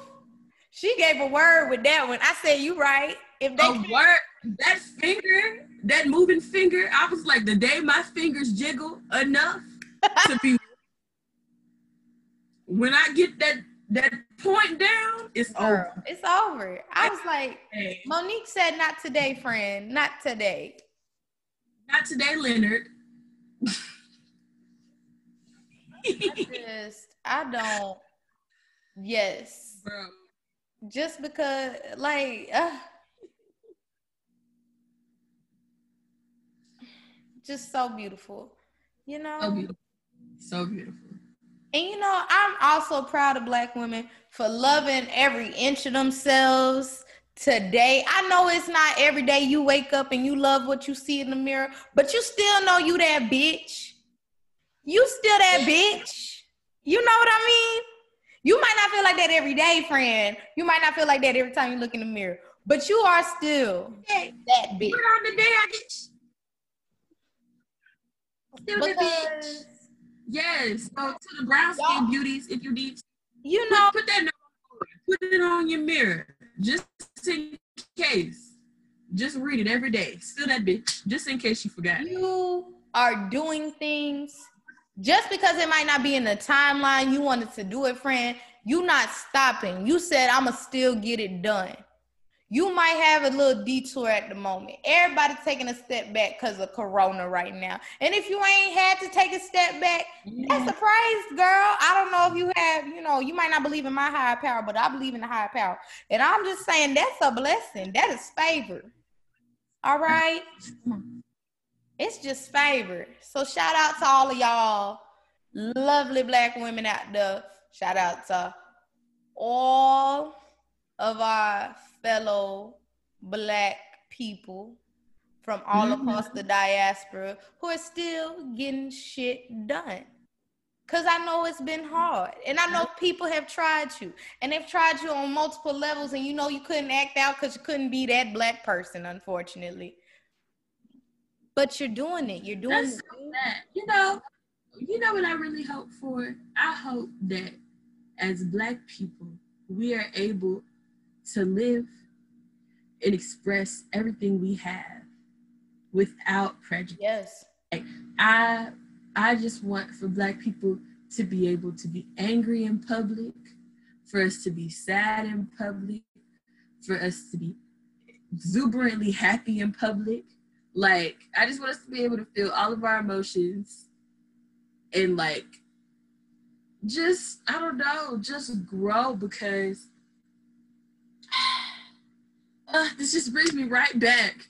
she gave a word with that one. I said you right. If they a word, that finger, that moving finger, I was like, the day my fingers jiggle enough to be. when I get that that point down, it's Girl, over. It's over. I was like. Monique said, not today, friend. Not today. Not today, Leonard. I just, I don't. Yes. Bro. Just because, like, uh, just so beautiful, you know? So beautiful. So beautiful. And you know, I'm also proud of black women for loving every inch of themselves today. I know it's not every day you wake up and you love what you see in the mirror, but you still know you that bitch. you still that bitch. You know what I mean? You might not feel like that every day, friend. You might not feel like that every time you look in the mirror, but you are still Hey, that bitch. Put on the day I get still the bitch. Yes. So to the brown skin beauties, if you need you put, know, put that note on, put it on your mirror. Just in case. Just read it every day. Still that bitch. Just in case you forgot. you are doing things just because it might not be in the timeline you wanted to do it, friend. You not stopping. You said I'ma still get it done. You might have a little detour at the moment. Everybody taking a step back because of Corona right now. And if you ain't had to take a step back, that's mm-hmm. a praise, girl. I don't know if you have, you know, you might not believe in my higher power, but I believe in the higher power. And I'm just saying that's a blessing. That is favor. All right. It's just favor. So shout out to all of y'all lovely black women out there. Shout out to all of our fellow black people from all Mhm. across the diaspora who are still getting shit done. Cause I know it's been hard. And I know people have tried you. And they've tried you on multiple levels, and you know you couldn't act out because you couldn't be that black person, unfortunately. But you're doing it. You're doing That's it. so. You know, you know what I really hope for? I hope that as black people, we are able to live and express everything we have without prejudice. Yes. Like, I I just want for black people to be able to be angry in public, for us to be sad in public, for us to be exuberantly happy in public. Like I just want us to be able to feel all of our emotions and like just I don't know, just grow because uh, this just brings me right back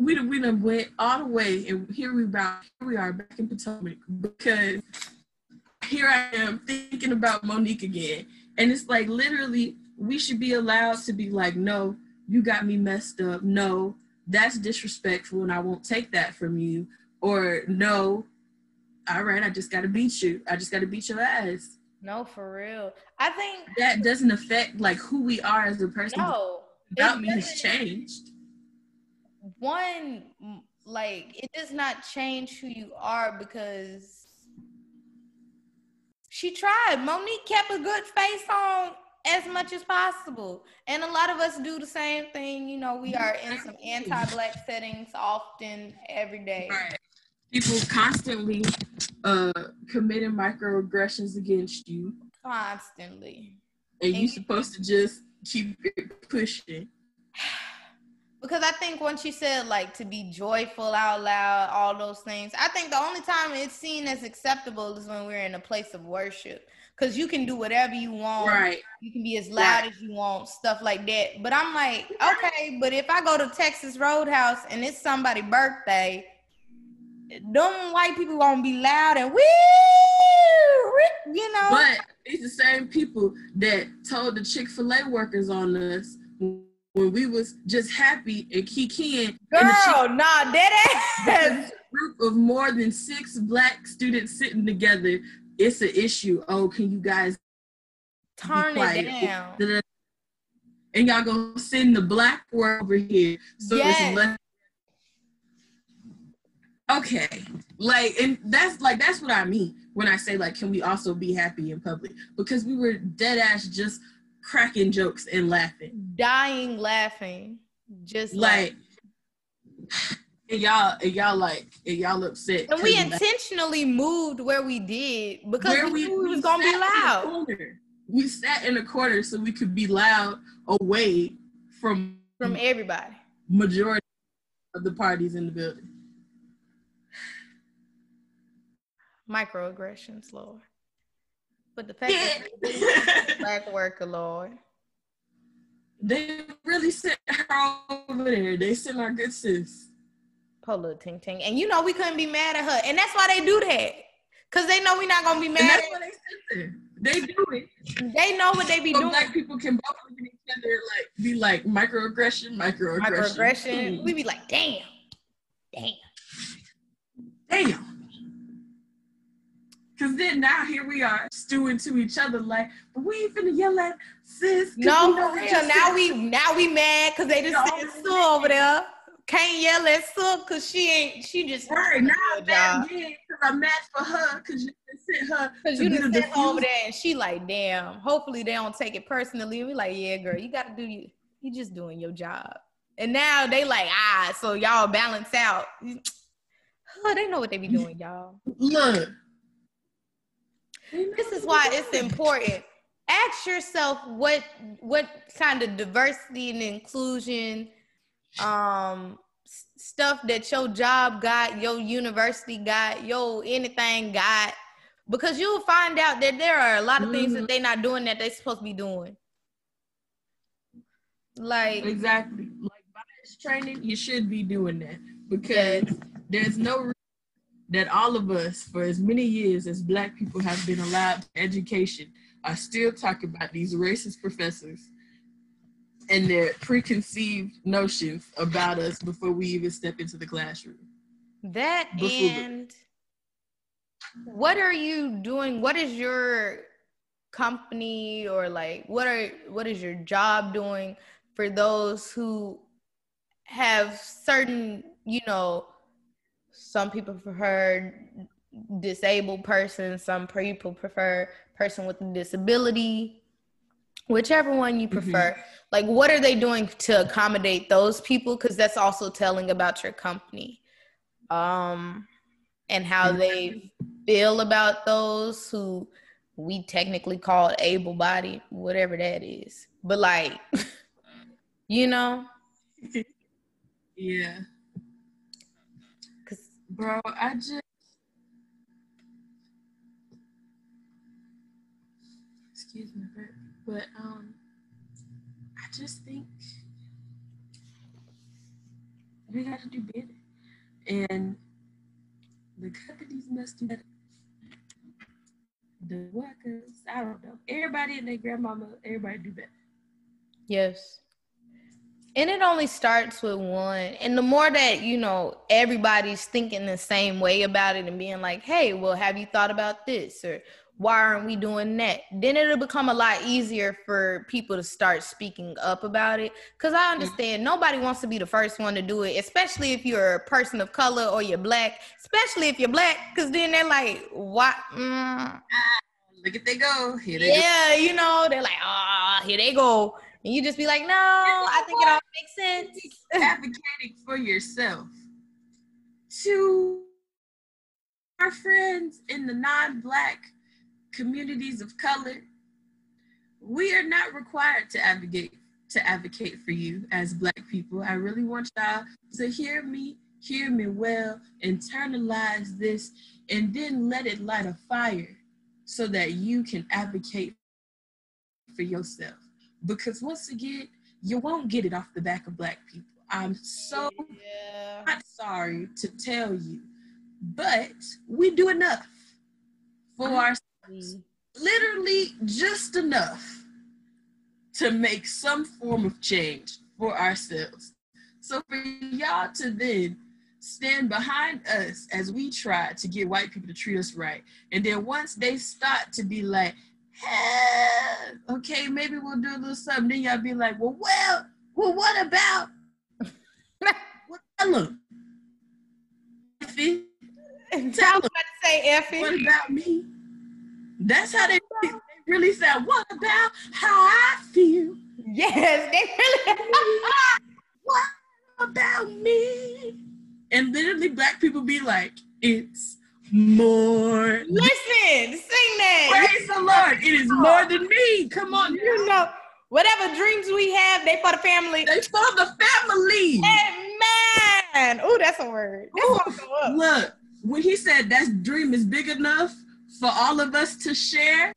we done, we done went all the way, and here we about here we are back in Potomac because here I am thinking about Monique again, and it's like literally we should be allowed to be like, no, you got me messed up. No, that's disrespectful, and I won't take that from you. Or no, all right, I just got to beat you. I just got to beat your ass. No, for real. I think That doesn't affect like who we are as a person. no. About it me has doesn't- changed. One, like it does not change who you are because she tried. Monique kept a good face on as much as possible, and a lot of us do the same thing. You know, we are in some anti-black settings often, every day. Right. People constantly uh committing microaggressions against you, Constantly. and And you're you- supposed to just keep it pushing. Because I think once you said like to be joyful out loud, all those things, I think the only time it's seen as acceptable is when we're in a place of worship. Because you can do whatever you want. Right. You can be as loud Right. as you want, stuff like that. But I'm like, okay, but if I go to Texas Roadhouse and it's somebody's birthday, them white people gonna be loud and you know. But it's the same people that told the Chick Fil A workers on us when we was just happy and kikiing. Girl, Chick- nah, dead ass. group of more than six black students sitting together. It's an issue. Oh, can you guys Turn it down. and y'all gonna send the black word over here so Yes. it's less okay. Like and that's like that's what i mean when i say like can we also be happy in public? Because we were dead ass just cracking jokes and laughing. Dying laughing. Just like, like and y'all and y'all like and y'all upset and we intentionally moved where we did because Where we, knew we was gonna be sat in a loud. we sat in a corner so we could be loud away from from everybody. majority of the parties in the building. Microaggressions lord but the fact that black worker lord they really sent her over there. They sent our good sis. little ting ting and you know we couldn't be mad at her and that's why they do that because they know we're not gonna be mad that's at why they sent her. They do it. they know what they be So doing black people can both look at each other like be like microaggression, microaggression. microaggression we be like damn damn Damn. Cause then now here we are stewing to each other like, but we ain't finna yell at sis. No, for real. Now we now we mad because they just said Sue over there. Can't yell at Sue because she ain't. She just right now. I'm mad because I'm mad for her because you sent her because you just sent her over there and she like, damn. Hopefully they don't take it personally. We like, yeah, girl, you got to do you. You just doing your job. And now they like, ah, so y'all balance out. Oh, they know what they be doing, y'all. Look, this is why it's important. Ask yourself what what kind of diversity and inclusion um stuff that your job got, your university got, your anything got, because you'll find out that there are a lot of mm-hmm. things that mm-hmm. they're not doing that they're supposed to be doing. Like exactly, like bias training, you should be doing that because there's no that all of us, for as many years as Black people have been allowed education, are still talking about these racist professors and their preconceived notions about us before we even step into the classroom. That before and the- what are you doing? What is your company or like what are what is your job doing for those who have certain, you know, some people prefer disabled person, some people prefer person with a disability, whichever one you prefer. Mm-hmm. Like, what are they doing to accommodate those people? Because that's also telling about your company um, and how they feel about those who we technically call able bodied, whatever that is. But, like, you know? yeah. Bro, I just excuse me, but, but um, I just think we got to do better, and the companies must do better. The workers, I don't know. Everybody and their grandmama, everybody do better. Yes. And it only starts with one. And the more that, you know, everybody's thinking the same way about it and being like, hey, well, have you thought about this? Or why aren't we doing that? Then it'll become a lot easier for people to start speaking up about it. Cause I understand nobody wants to be the first one to do it, especially if you're a person of color or you're black, especially if you're black, because then they're like, what? Mm. Look at they go. Here they yeah, go. you know, they're like, ah, oh, here they go. And you just be like, no, I think it all makes sense. Advocating for yourself. To our friends in the non-black communities of color, we are not required to advocate to advocate for you as black people. I really want y'all to hear me, hear me well, internalize this, and then let it light a fire so that you can advocate for yourself because once again, you won't get it off the back of black people. I'm so yeah. not sorry to tell you, but we do enough for ourselves. Literally just enough to make some form of change for ourselves. So for y'all to then stand behind us as we try to get white people to treat us right. And then once they start to be like, okay, maybe we'll do a little something. Then y'all be like, well, well, well, what about what tell Effie? Tell them. to say Effie. What about me? That's how they, they really sound. What about how I feel? Yes, they really. what about me? And literally, black people be like, it's more. Listen, sing that. Praise the Lord. It is more than me. Come on. You know, whatever dreams we have, they for the family. They for the family. Amen. Oh, that's a word. Ooh, look, when he said that dream is big enough for all of us to share,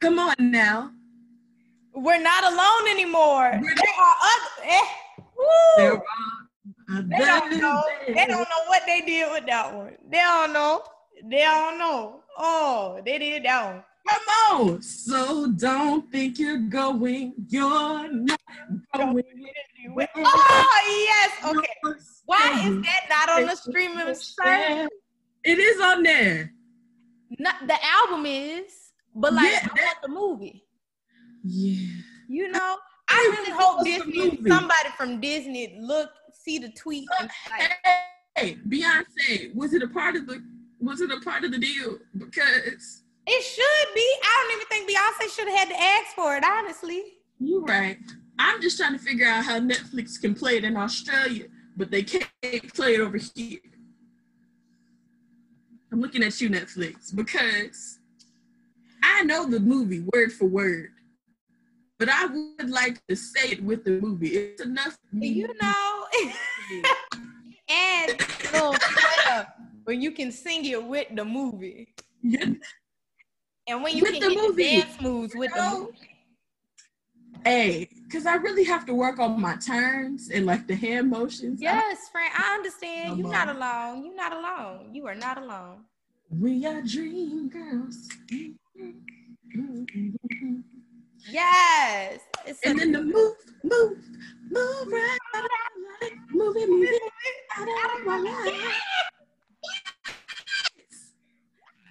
come on now. We're not alone anymore. We're there are other. Eh, there are they don't know. They don't know what they did with that one. They don't know. They don't know. Oh, they did that one. Come on. So don't think you're going. You're not going. Oh, yes. Okay. Why is that not on the streaming service? It is on there. Not the album is, but like Yeah, I want the movie. Yeah. You know, I really hope Disney, somebody from Disney, look, see the tweet like, Hey, Beyonce, was it a part of the was it a part of the deal? Because it should be. I don't even think Beyonce should have had to ask for it. Honestly, you're right. I'm just trying to figure out how Netflix can play it in Australia, but they can't play it over here. I'm looking at you, Netflix, because I know the movie word for word, but I would like to say it with the movie. It's enough. for me you know, and little when you can sing it with the movie, and when you With can the get movie. the dance moves with the know? movie. Hey, because I really have to work on my turns and like the hand motions. Yes, friend, I understand. You're not alone. You're not alone. You are not alone. We are dream girls. Mm-hmm. Yes. And then the move, move, move right out of my life. Move it, move it out of my life.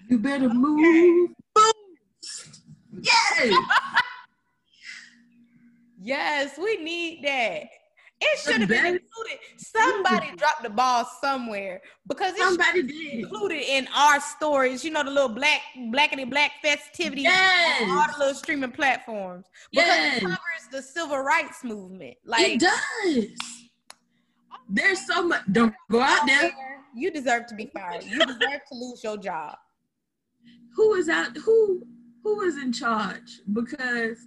You better move. Move. Yes. Yes, we need that. It should have been included. Somebody dropped the ball somewhere because it Somebody did. included in our stories. You know, the little black, blackity black festivities Yes. on all the little streaming platforms. Because Yes. it covers the civil rights movement. Like It does. There's so much. Don't go out there. You deserve to be fired. You deserve to lose your job. Who is out? Who who is in charge? Because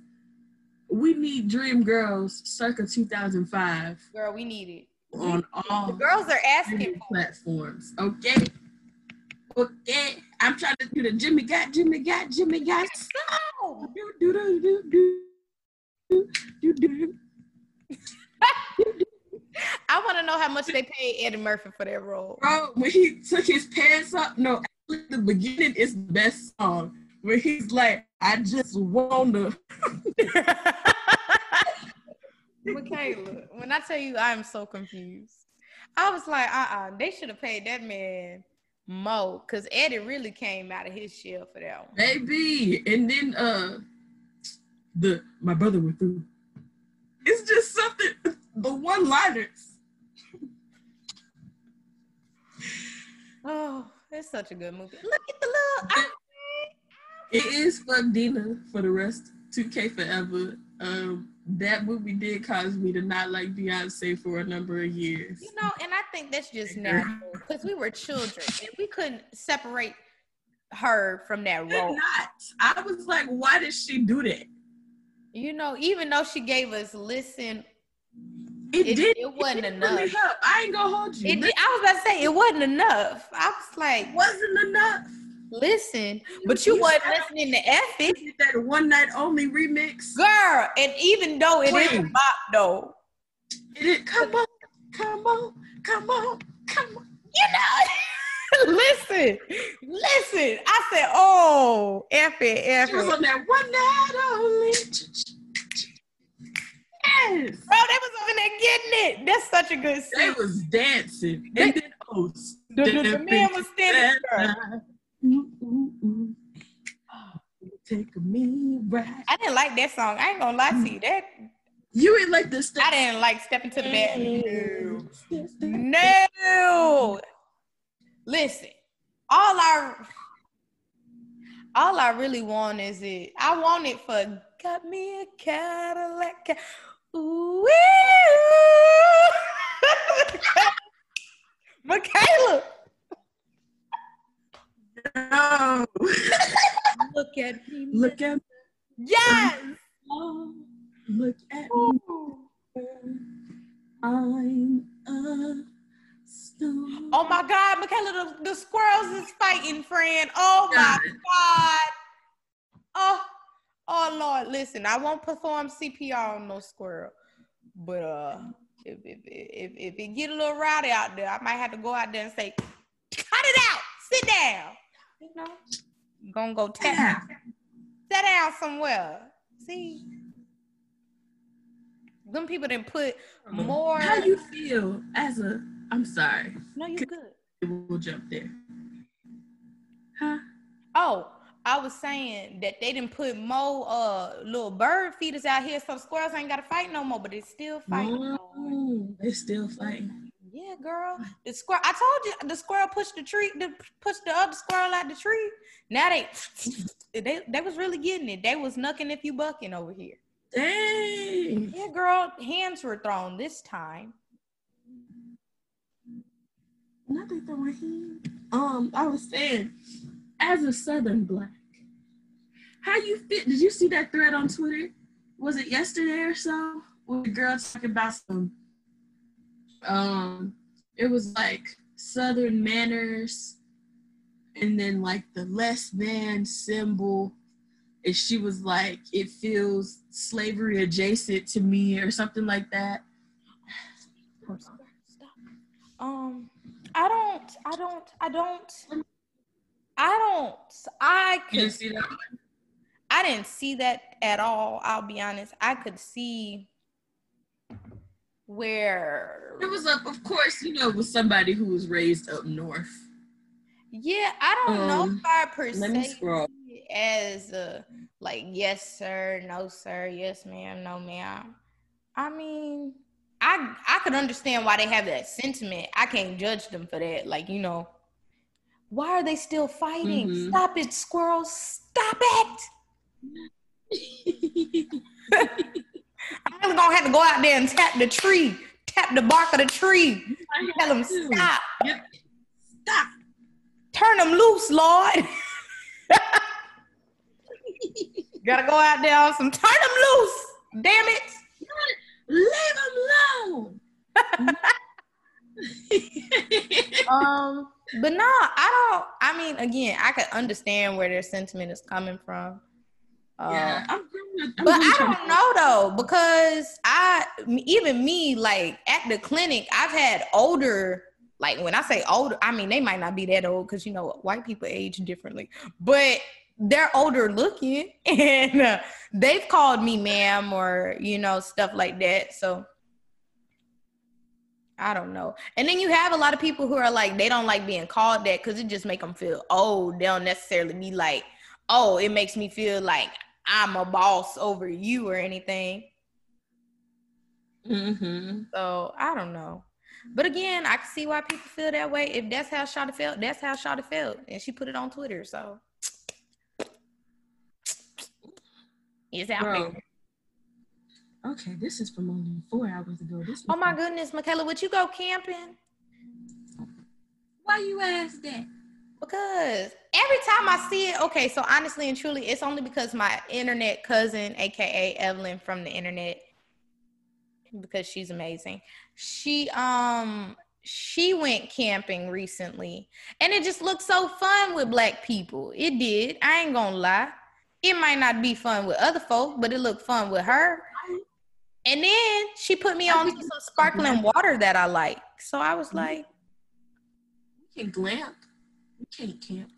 we need Dream Girls circa 2005 Girl, we need it. on all The girls are asking for platforms. Okay. Okay. I'm trying to do the Jimmy got, Jimmy got, Jimmy got. No. Do, do, do, do, do, do, do, do. I want to know how much they paid Eddie Murphy for that role. Bro, when he took his pants off, no, actually the beginning is the best song. Where he's like, I just wanna. Michaela, when I tell you I'm so confused, I was like, uh uh they should have paid that man Mo, because Eddie really came out of his shell for that one. Maybe. And then uh the my brother went through. It's just something the one liners. Oh, it's such a good movie. Look at the little. It is fuck Deena for the rest 2K forever. Um that movie did cause me to not like Beyonce for a number of years. you know, and I think that's just natural because we were children and we couldn't separate her from that Did role. not. I was like, why did she do that? You know, even though she gave us listen, It, It- did. it wasn't didn't enough. really. I ain't gonna hold you. it, I was about to say it wasn't enough. I was like, wasn't enough. Listen, but you wasn't listening to Effie. That one night only remix. Girl, and even though it is a Queen. bop though, It is, come on, come on, come on, come on. you know, listen, listen. I said, oh, Effie, She was Effie. on that one night only. Yes. Bro, they was over there getting it. That's such a good They scene. was dancing. And then, oh, The, the, the man was standing there. Ooh, ooh, ooh. Take me right. I didn't like that song. I ain't gonna lie to you. Mm. That You ain't like this I didn't like step into the bed. No. No. Listen, all I all I really want is it. I want it for got me a Cadillac. Ooh. Michaela, No. look at me. Look at me. Yes. me. Look at me. I'm a stone. Oh my God, Michaela, the, the squirrels is fighting, friend. Oh my God. God. Oh, oh Lord. Listen, I won't perform CPR on no squirrel. But uh if if, if if it get a little rowdy out there, I might have to go out there and say, cut it out, sit down. You know, gonna go tap. Sit down somewhere. See, them people didn't put more. How you feel as a? I'm sorry. no, you're good. We'll jump there. Huh? Oh, I was saying that they didn't put more uh little bird feeders out here, so squirrels ain't gotta fight no more, but it's still fighting. No, they still fighting. Yeah, girl. The squirrel. I told you the squirrel pushed the tree, the pushed the other squirrel out the tree. Now they, they, they was really getting it. They was knucking if you bucking over here. Dang. Yeah, girl. Hands were thrown this time. Nothing throwing hands. Um, I was saying, as a Southern Black, how you fit? Did you see that thread on Twitter? Was it yesterday or so? With the girl talking about some um it was like southern manners and then like the less than symbol. And she was like it feels slavery adjacent to me or something like that. Um i don't i don't i don't i don't i could you see that i didn't see that at all i'll be honest. I could see where it was up of course you know it was somebody who was raised up north. Yeah i don't um, know if i per se as a like yes sir no sir yes ma'am no ma'am. I mean i i could understand why they have that sentiment. I can't judge them for that like you know. Why are they still fighting? Mm-hmm. stop it squirrels. Stop it I'm really gonna have to go out there and tap the tree, tap the bark of the tree. Tell them stop. Stop. Turn them loose, Lord. Gotta go out there on some turn them loose. Damn it. Leave them alone. um, but no, I don't. I mean, again, I could understand where their sentiment is coming from. Yeah, uh, I'm, I'm but I don't know though because I even me like at the clinic I've had older like when I say older I mean they might not be that old because you know white people age differently but they're older looking and uh, they've called me ma'am or you know stuff like that so I don't know. And then you have a lot of people who are like they don't like being called that because it just make them feel old. They don't necessarily be like, oh, it makes me feel like I'm a boss over you or anything. Mm-hmm. So I don't know. But again, I can see why people feel that way. If that's how Shawty felt, that's how Shawty felt. And she put it on Twitter. So it's out Bro. there. Okay, this is from only four hours ago. This oh my goodness, Michaela, would you go camping? Why you ask that? Because every time I see it, okay, so honestly and truly, it's only because my internet cousin, aka Evelyn from the internet, because she's amazing. She um she went camping recently and it just looked so fun with black people. It did. I ain't gonna lie. It might not be fun with other folk, but it looked fun with her. And then she put me on some sparkling water that I like. So I was like, You can glamp. You can't camp.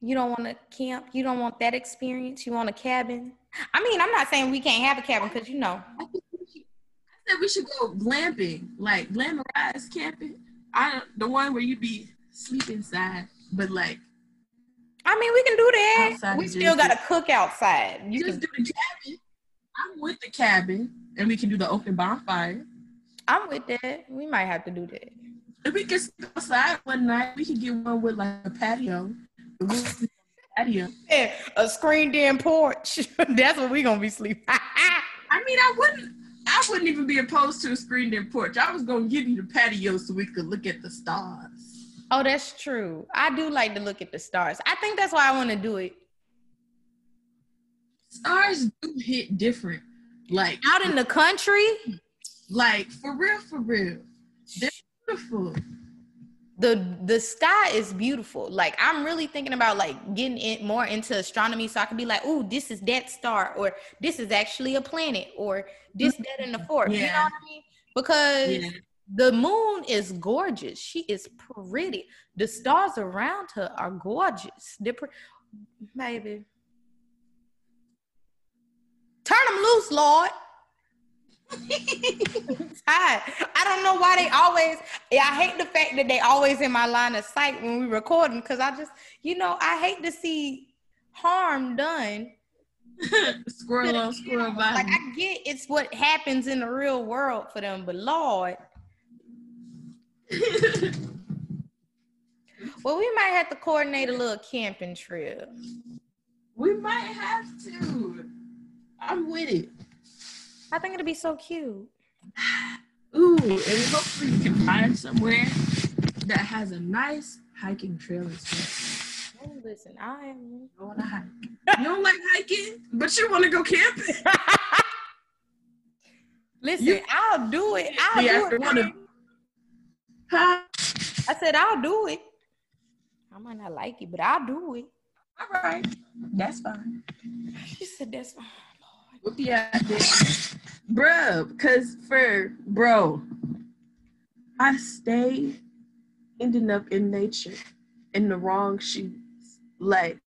You don't want to camp. You don't want that experience. You want a cabin. I mean, I'm not saying we can't have a cabin because you know. I said we should go glamping, like glamorized camping. I the one where you'd be sleep inside, but like. I mean, we can do that. We still got to cook outside. You just can do the cabin. I'm with the cabin, and we can do the open bonfire. I'm with that. We might have to do that. If we can sleep outside one night, we could get one with like a patio patio. Yeah, a screened in porch. That's what we're gonna be sleeping. I mean, I wouldn't. I wouldn't even be opposed to a screened in porch. I was gonna give you the patio so we could look at the stars. Oh, that's true. I do like to look at the stars. I think that's why I want to do it. Stars do hit different. Like out in the country. Like for real, for real. They're beautiful the the sky is beautiful. Like I'm really thinking about like getting in more into astronomy so I can be like, oh, this is that star, or this is actually a planet, or this, that, in the mm-hmm. fourth. Yeah. You know what I mean? Because yeah. the moon is gorgeous. She is pretty. The stars around her are gorgeous. They're pre-. Turn them loose, Lord. hot. I don't know why they always. Yeah, I hate the fact that they always in my line of sight when we record them because I just, you know, I hate to see harm done. squirrel on squirrel body. Like I get it's what happens in the real world for them, but Lord. well, we might have to coordinate a little camping trip. We might have to. I'm with it. I think it'll be so cute. Ooh, and hopefully you can find somewhere that has a nice hiking trail as well. Oh, listen, I am. Want to hike. you don't like hiking, but you want to go camping. listen, you, I'll do it. I'll do it. Wanna, huh? I said I'll do it. I might not like it, but I'll do it. All right, that's fine. She said that's fine. Out. Bro, because for bro, I stay ending up in nature in the wrong shoes. Like,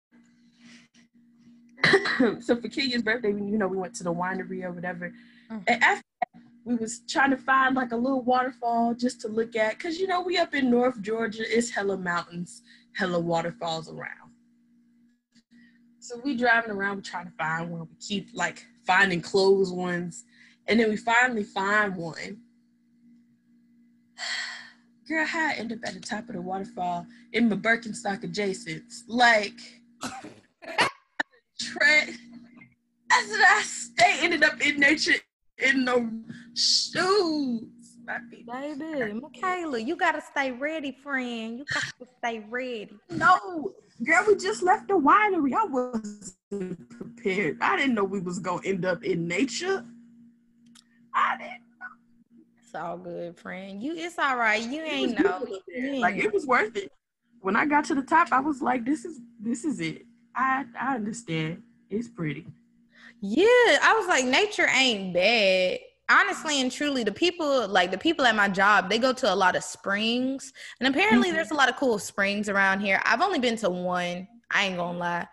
so for Kenya's birthday, you know, we went to the winery or whatever. Mm. And after that, we was trying to find like a little waterfall just to look at. Cause you know, we up in North Georgia, it's hella mountains, hella waterfalls around. So we driving around we trying to find one. We keep like finding closed ones. And then we finally find one. Girl, how I end up at the top of the waterfall in my Birkenstock adjacents. Like, tread. I said I stay ended up in nature in the shoes. Baby, Michaela, you gotta stay ready, friend. You got to stay ready. No, girl, we just left the winery. I wasn't prepared. I didn't know we was gonna end up in nature. I didn't know. It's all good, friend. You it's all right. You ain't know. Like it was worth it. When I got to the top, I was like, this is this is it. I I understand. It's pretty. Yeah, I was like, nature ain't bad honestly and truly the people like the people at my job they go to a lot of springs and apparently mm-hmm. there's a lot of cool springs around here. I've only been to one i ain't gonna lie.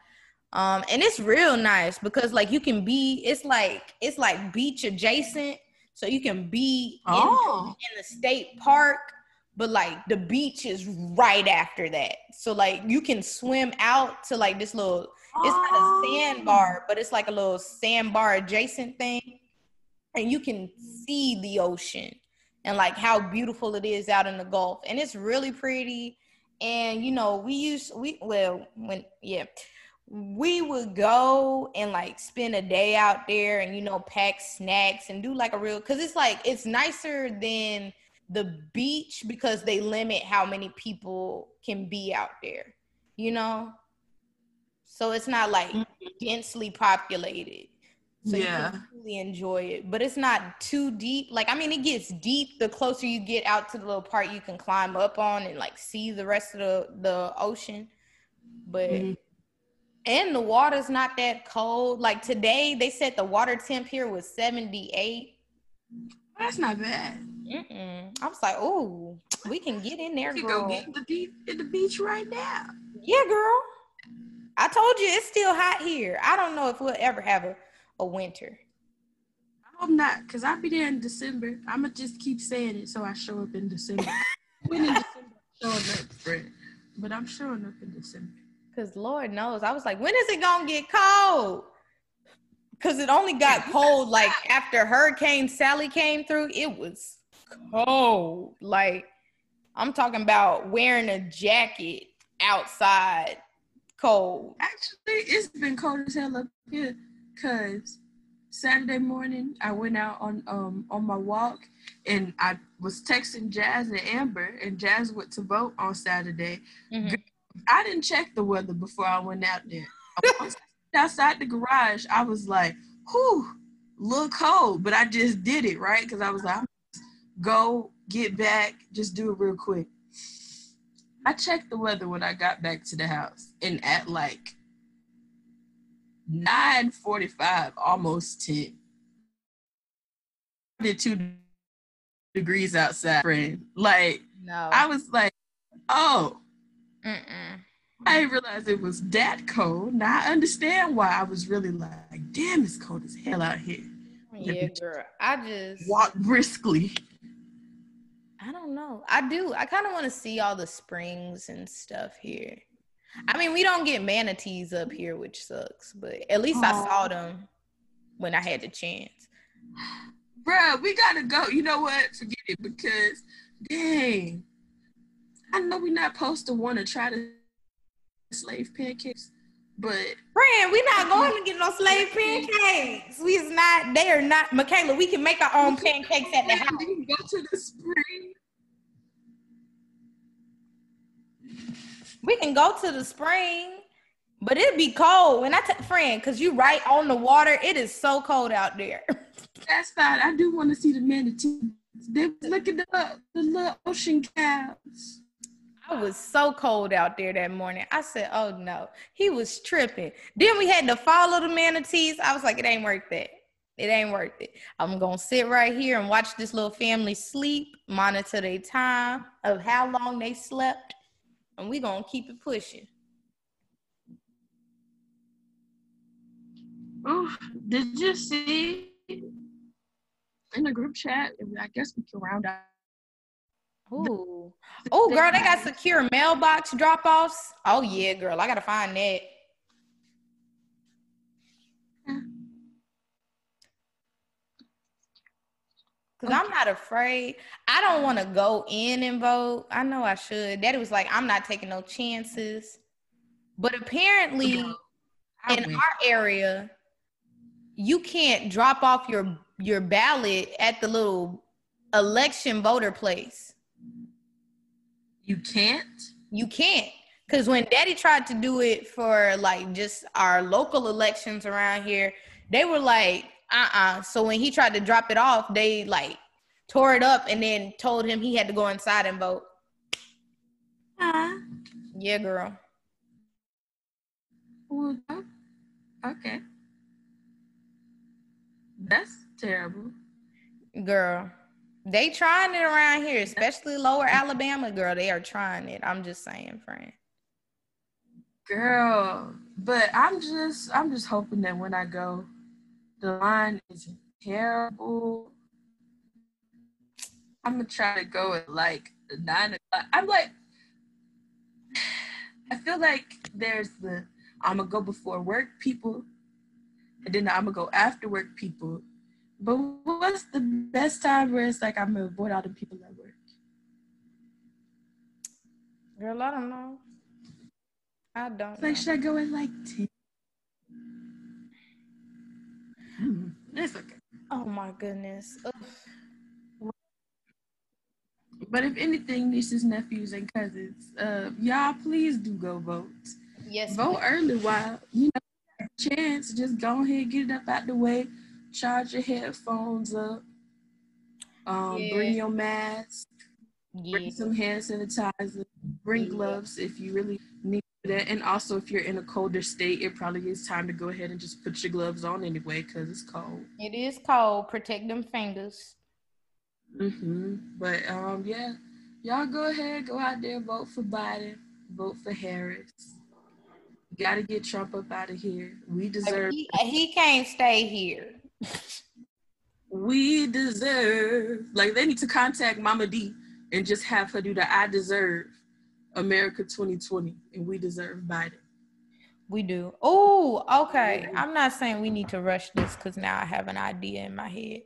Um and it's real nice because like you can be it's like it's like beach adjacent so you can be oh. in, in the state park but like the beach is right after that. So like you can swim out to like this little it's not a sandbar but it's like a little sandbar adjacent thing and you can see the ocean and like how beautiful it is out in the Gulf. And it's really pretty. And you know, we used we well when yeah, we would go and like spend a day out there and you know pack snacks and do like a real because it's like it's nicer than the beach because they limit how many people can be out there, you know. So it's not like mm-hmm. densely populated so yeah. you can really enjoy it. But it's not too deep. Like I mean, it gets deep the closer you get out to the little part you can climb up on and like see the rest of the the ocean. But mm-hmm. and the water's not that cold. Like today, they said the water temp here was seventy eight. That's not bad. Mm-mm. I was like, oh, we can get in there. You girl. go get the beach in the beach right now. Yeah, girl. I told you it's still hot here. I don't know if we'll ever have a a winter? I hope not, because I'll be there in December. I'ma just keep saying it so I show up in December. when in December showing up, friend. But I'm showing up in December. Cause Lord knows, I was like, when is it gonna get cold? Cause it only got cold like after Hurricane Sally came through. It was cold. Like I'm talking about wearing a jacket outside cold. Actually, it's been cold as hell up here because Saturday morning I went out on um on my walk and I was texting Jazz and Amber and Jazz went to vote on Saturday. Mm-hmm. I didn't check the weather before I went out there. outside the garage, I was like, whew, look cold, but I just did it, right? Because I was like, go get back, just do it real quick. I checked the weather when I got back to the house and at like 945, almost 10. Two degrees outside, friend. Like, no. I was like, oh. Mm-mm. I didn't realize it was that cold. Now I understand why I was really like, damn, it's cold as hell out here. Yeah, girl. I just walk briskly. I don't know. I do. I kind of want to see all the springs and stuff here. I mean, we don't get manatees up here, which sucks, but at least. I saw them when I had the chance. Bruh, we gotta go. You know what? Forget it because dang. I know we're not supposed to want to try to slave pancakes, but friend, we're not going to get no slave pancakes. We's not. They are not. Michaela, we can make our own pancakes at the house. We can go to the spring. We can go to the spring, but it'd be cold. And I tell friend, cause you right on the water, it is so cold out there. That's fine. I do want to see the manatees. They look at the the little ocean cows. I was so cold out there that morning. I said, "Oh no," he was tripping. Then we had to follow the manatees. I was like, "It ain't worth it. It ain't worth it. I'm gonna sit right here and watch this little family sleep, monitor their time of how long they slept, and we're gonna keep it pushing." Oh, did you see in the group chat? I guess we can round out Ooh. Oh, girl, they got secure mailbox drop offs. Oh, yeah, girl. I got to find that. Cause I'm not afraid. I don't want to go in and vote. I know I should. Daddy was like, I'm not taking no chances. But apparently, in our area, you can't drop off your your ballot at the little election voter place. You can't? You can't. Because when daddy tried to do it for like just our local elections around here, they were like, uh-uh. uh So when he tried to drop it off, they like tore it up and then told him he had to go inside and vote. Uh, yeah, girl. okay. That's terrible. Girl. They trying it around here, especially lower Alabama, girl. They are trying it. I'm just saying, friend. Girl, but I'm just I'm just hoping that when I go, the line isn't terrible. I'm gonna try to go at like nine o'clock. I'm like, I feel like there's the I'm gonna go before work people, and then I'm gonna go after work people, but what's the best time where it's like I'm gonna avoid all the people at work? Girl, I don't know. I don't. It's like, should I go at like 10? Hmm, it's okay. Oh my goodness. Ugh. But if anything, nieces, nephews, and cousins, uh, y'all please do go vote. Yes. Vote early while you know chance. Just go ahead, get it up out the way charge your headphones up. Um, yeah. Bring your mask. Yeah. Bring some hand sanitizer. Bring yeah. gloves if you really need that. And also, if you're in a colder state, it probably is time to go ahead and just put your gloves on anyway because it's cold. It is cold. Protect them fingers. Mm-hmm. But um, yeah, y'all go ahead, go out there, vote for Biden, vote for Harris. Got to get Trump up out of here. We deserve. He, he can't stay here we deserve like they need to contact Mama D and just have her do the I deserve America 2020 and we deserve Biden. We do. Oh, okay. I'm not saying we need to rush this because now I have an idea in my head.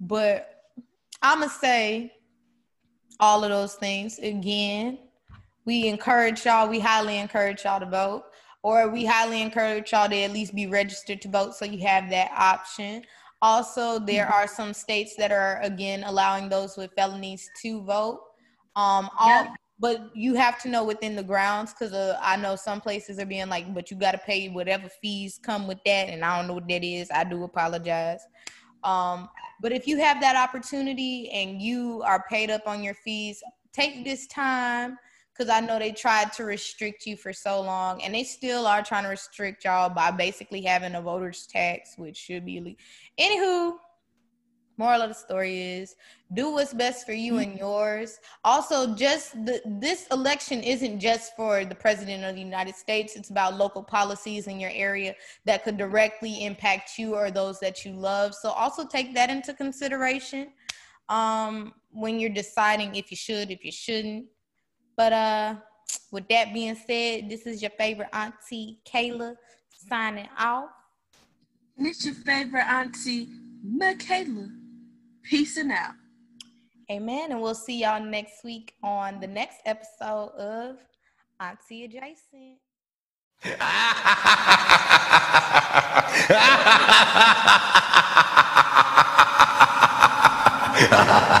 But I'm going to say all of those things again. We encourage y'all, we highly encourage y'all to vote or we highly encourage y'all to at least be registered to vote so you have that option. Also, there are some states that are again allowing those with felonies to vote. Um, all, but you have to know within the grounds because uh, I know some places are being like, but you got to pay whatever fees come with that, and I don't know what that is. I do apologize. Um, but if you have that opportunity and you are paid up on your fees, take this time because I know they tried to restrict you for so long, and they still are trying to restrict y'all by basically having a voters tax, which should be. Le- Anywho, Moral of the story is do what's best for you and yours. Also, just the, this election isn't just for the president of the United States. It's about local policies in your area that could directly impact you or those that you love. So also take that into consideration um, when you're deciding if you should, if you shouldn't. But uh, with that being said, this is your favorite auntie Kayla signing off. And it's your favorite auntie Michaela. Peace and out. Amen. And we'll see y'all next week on the next episode of Auntie Adjacent.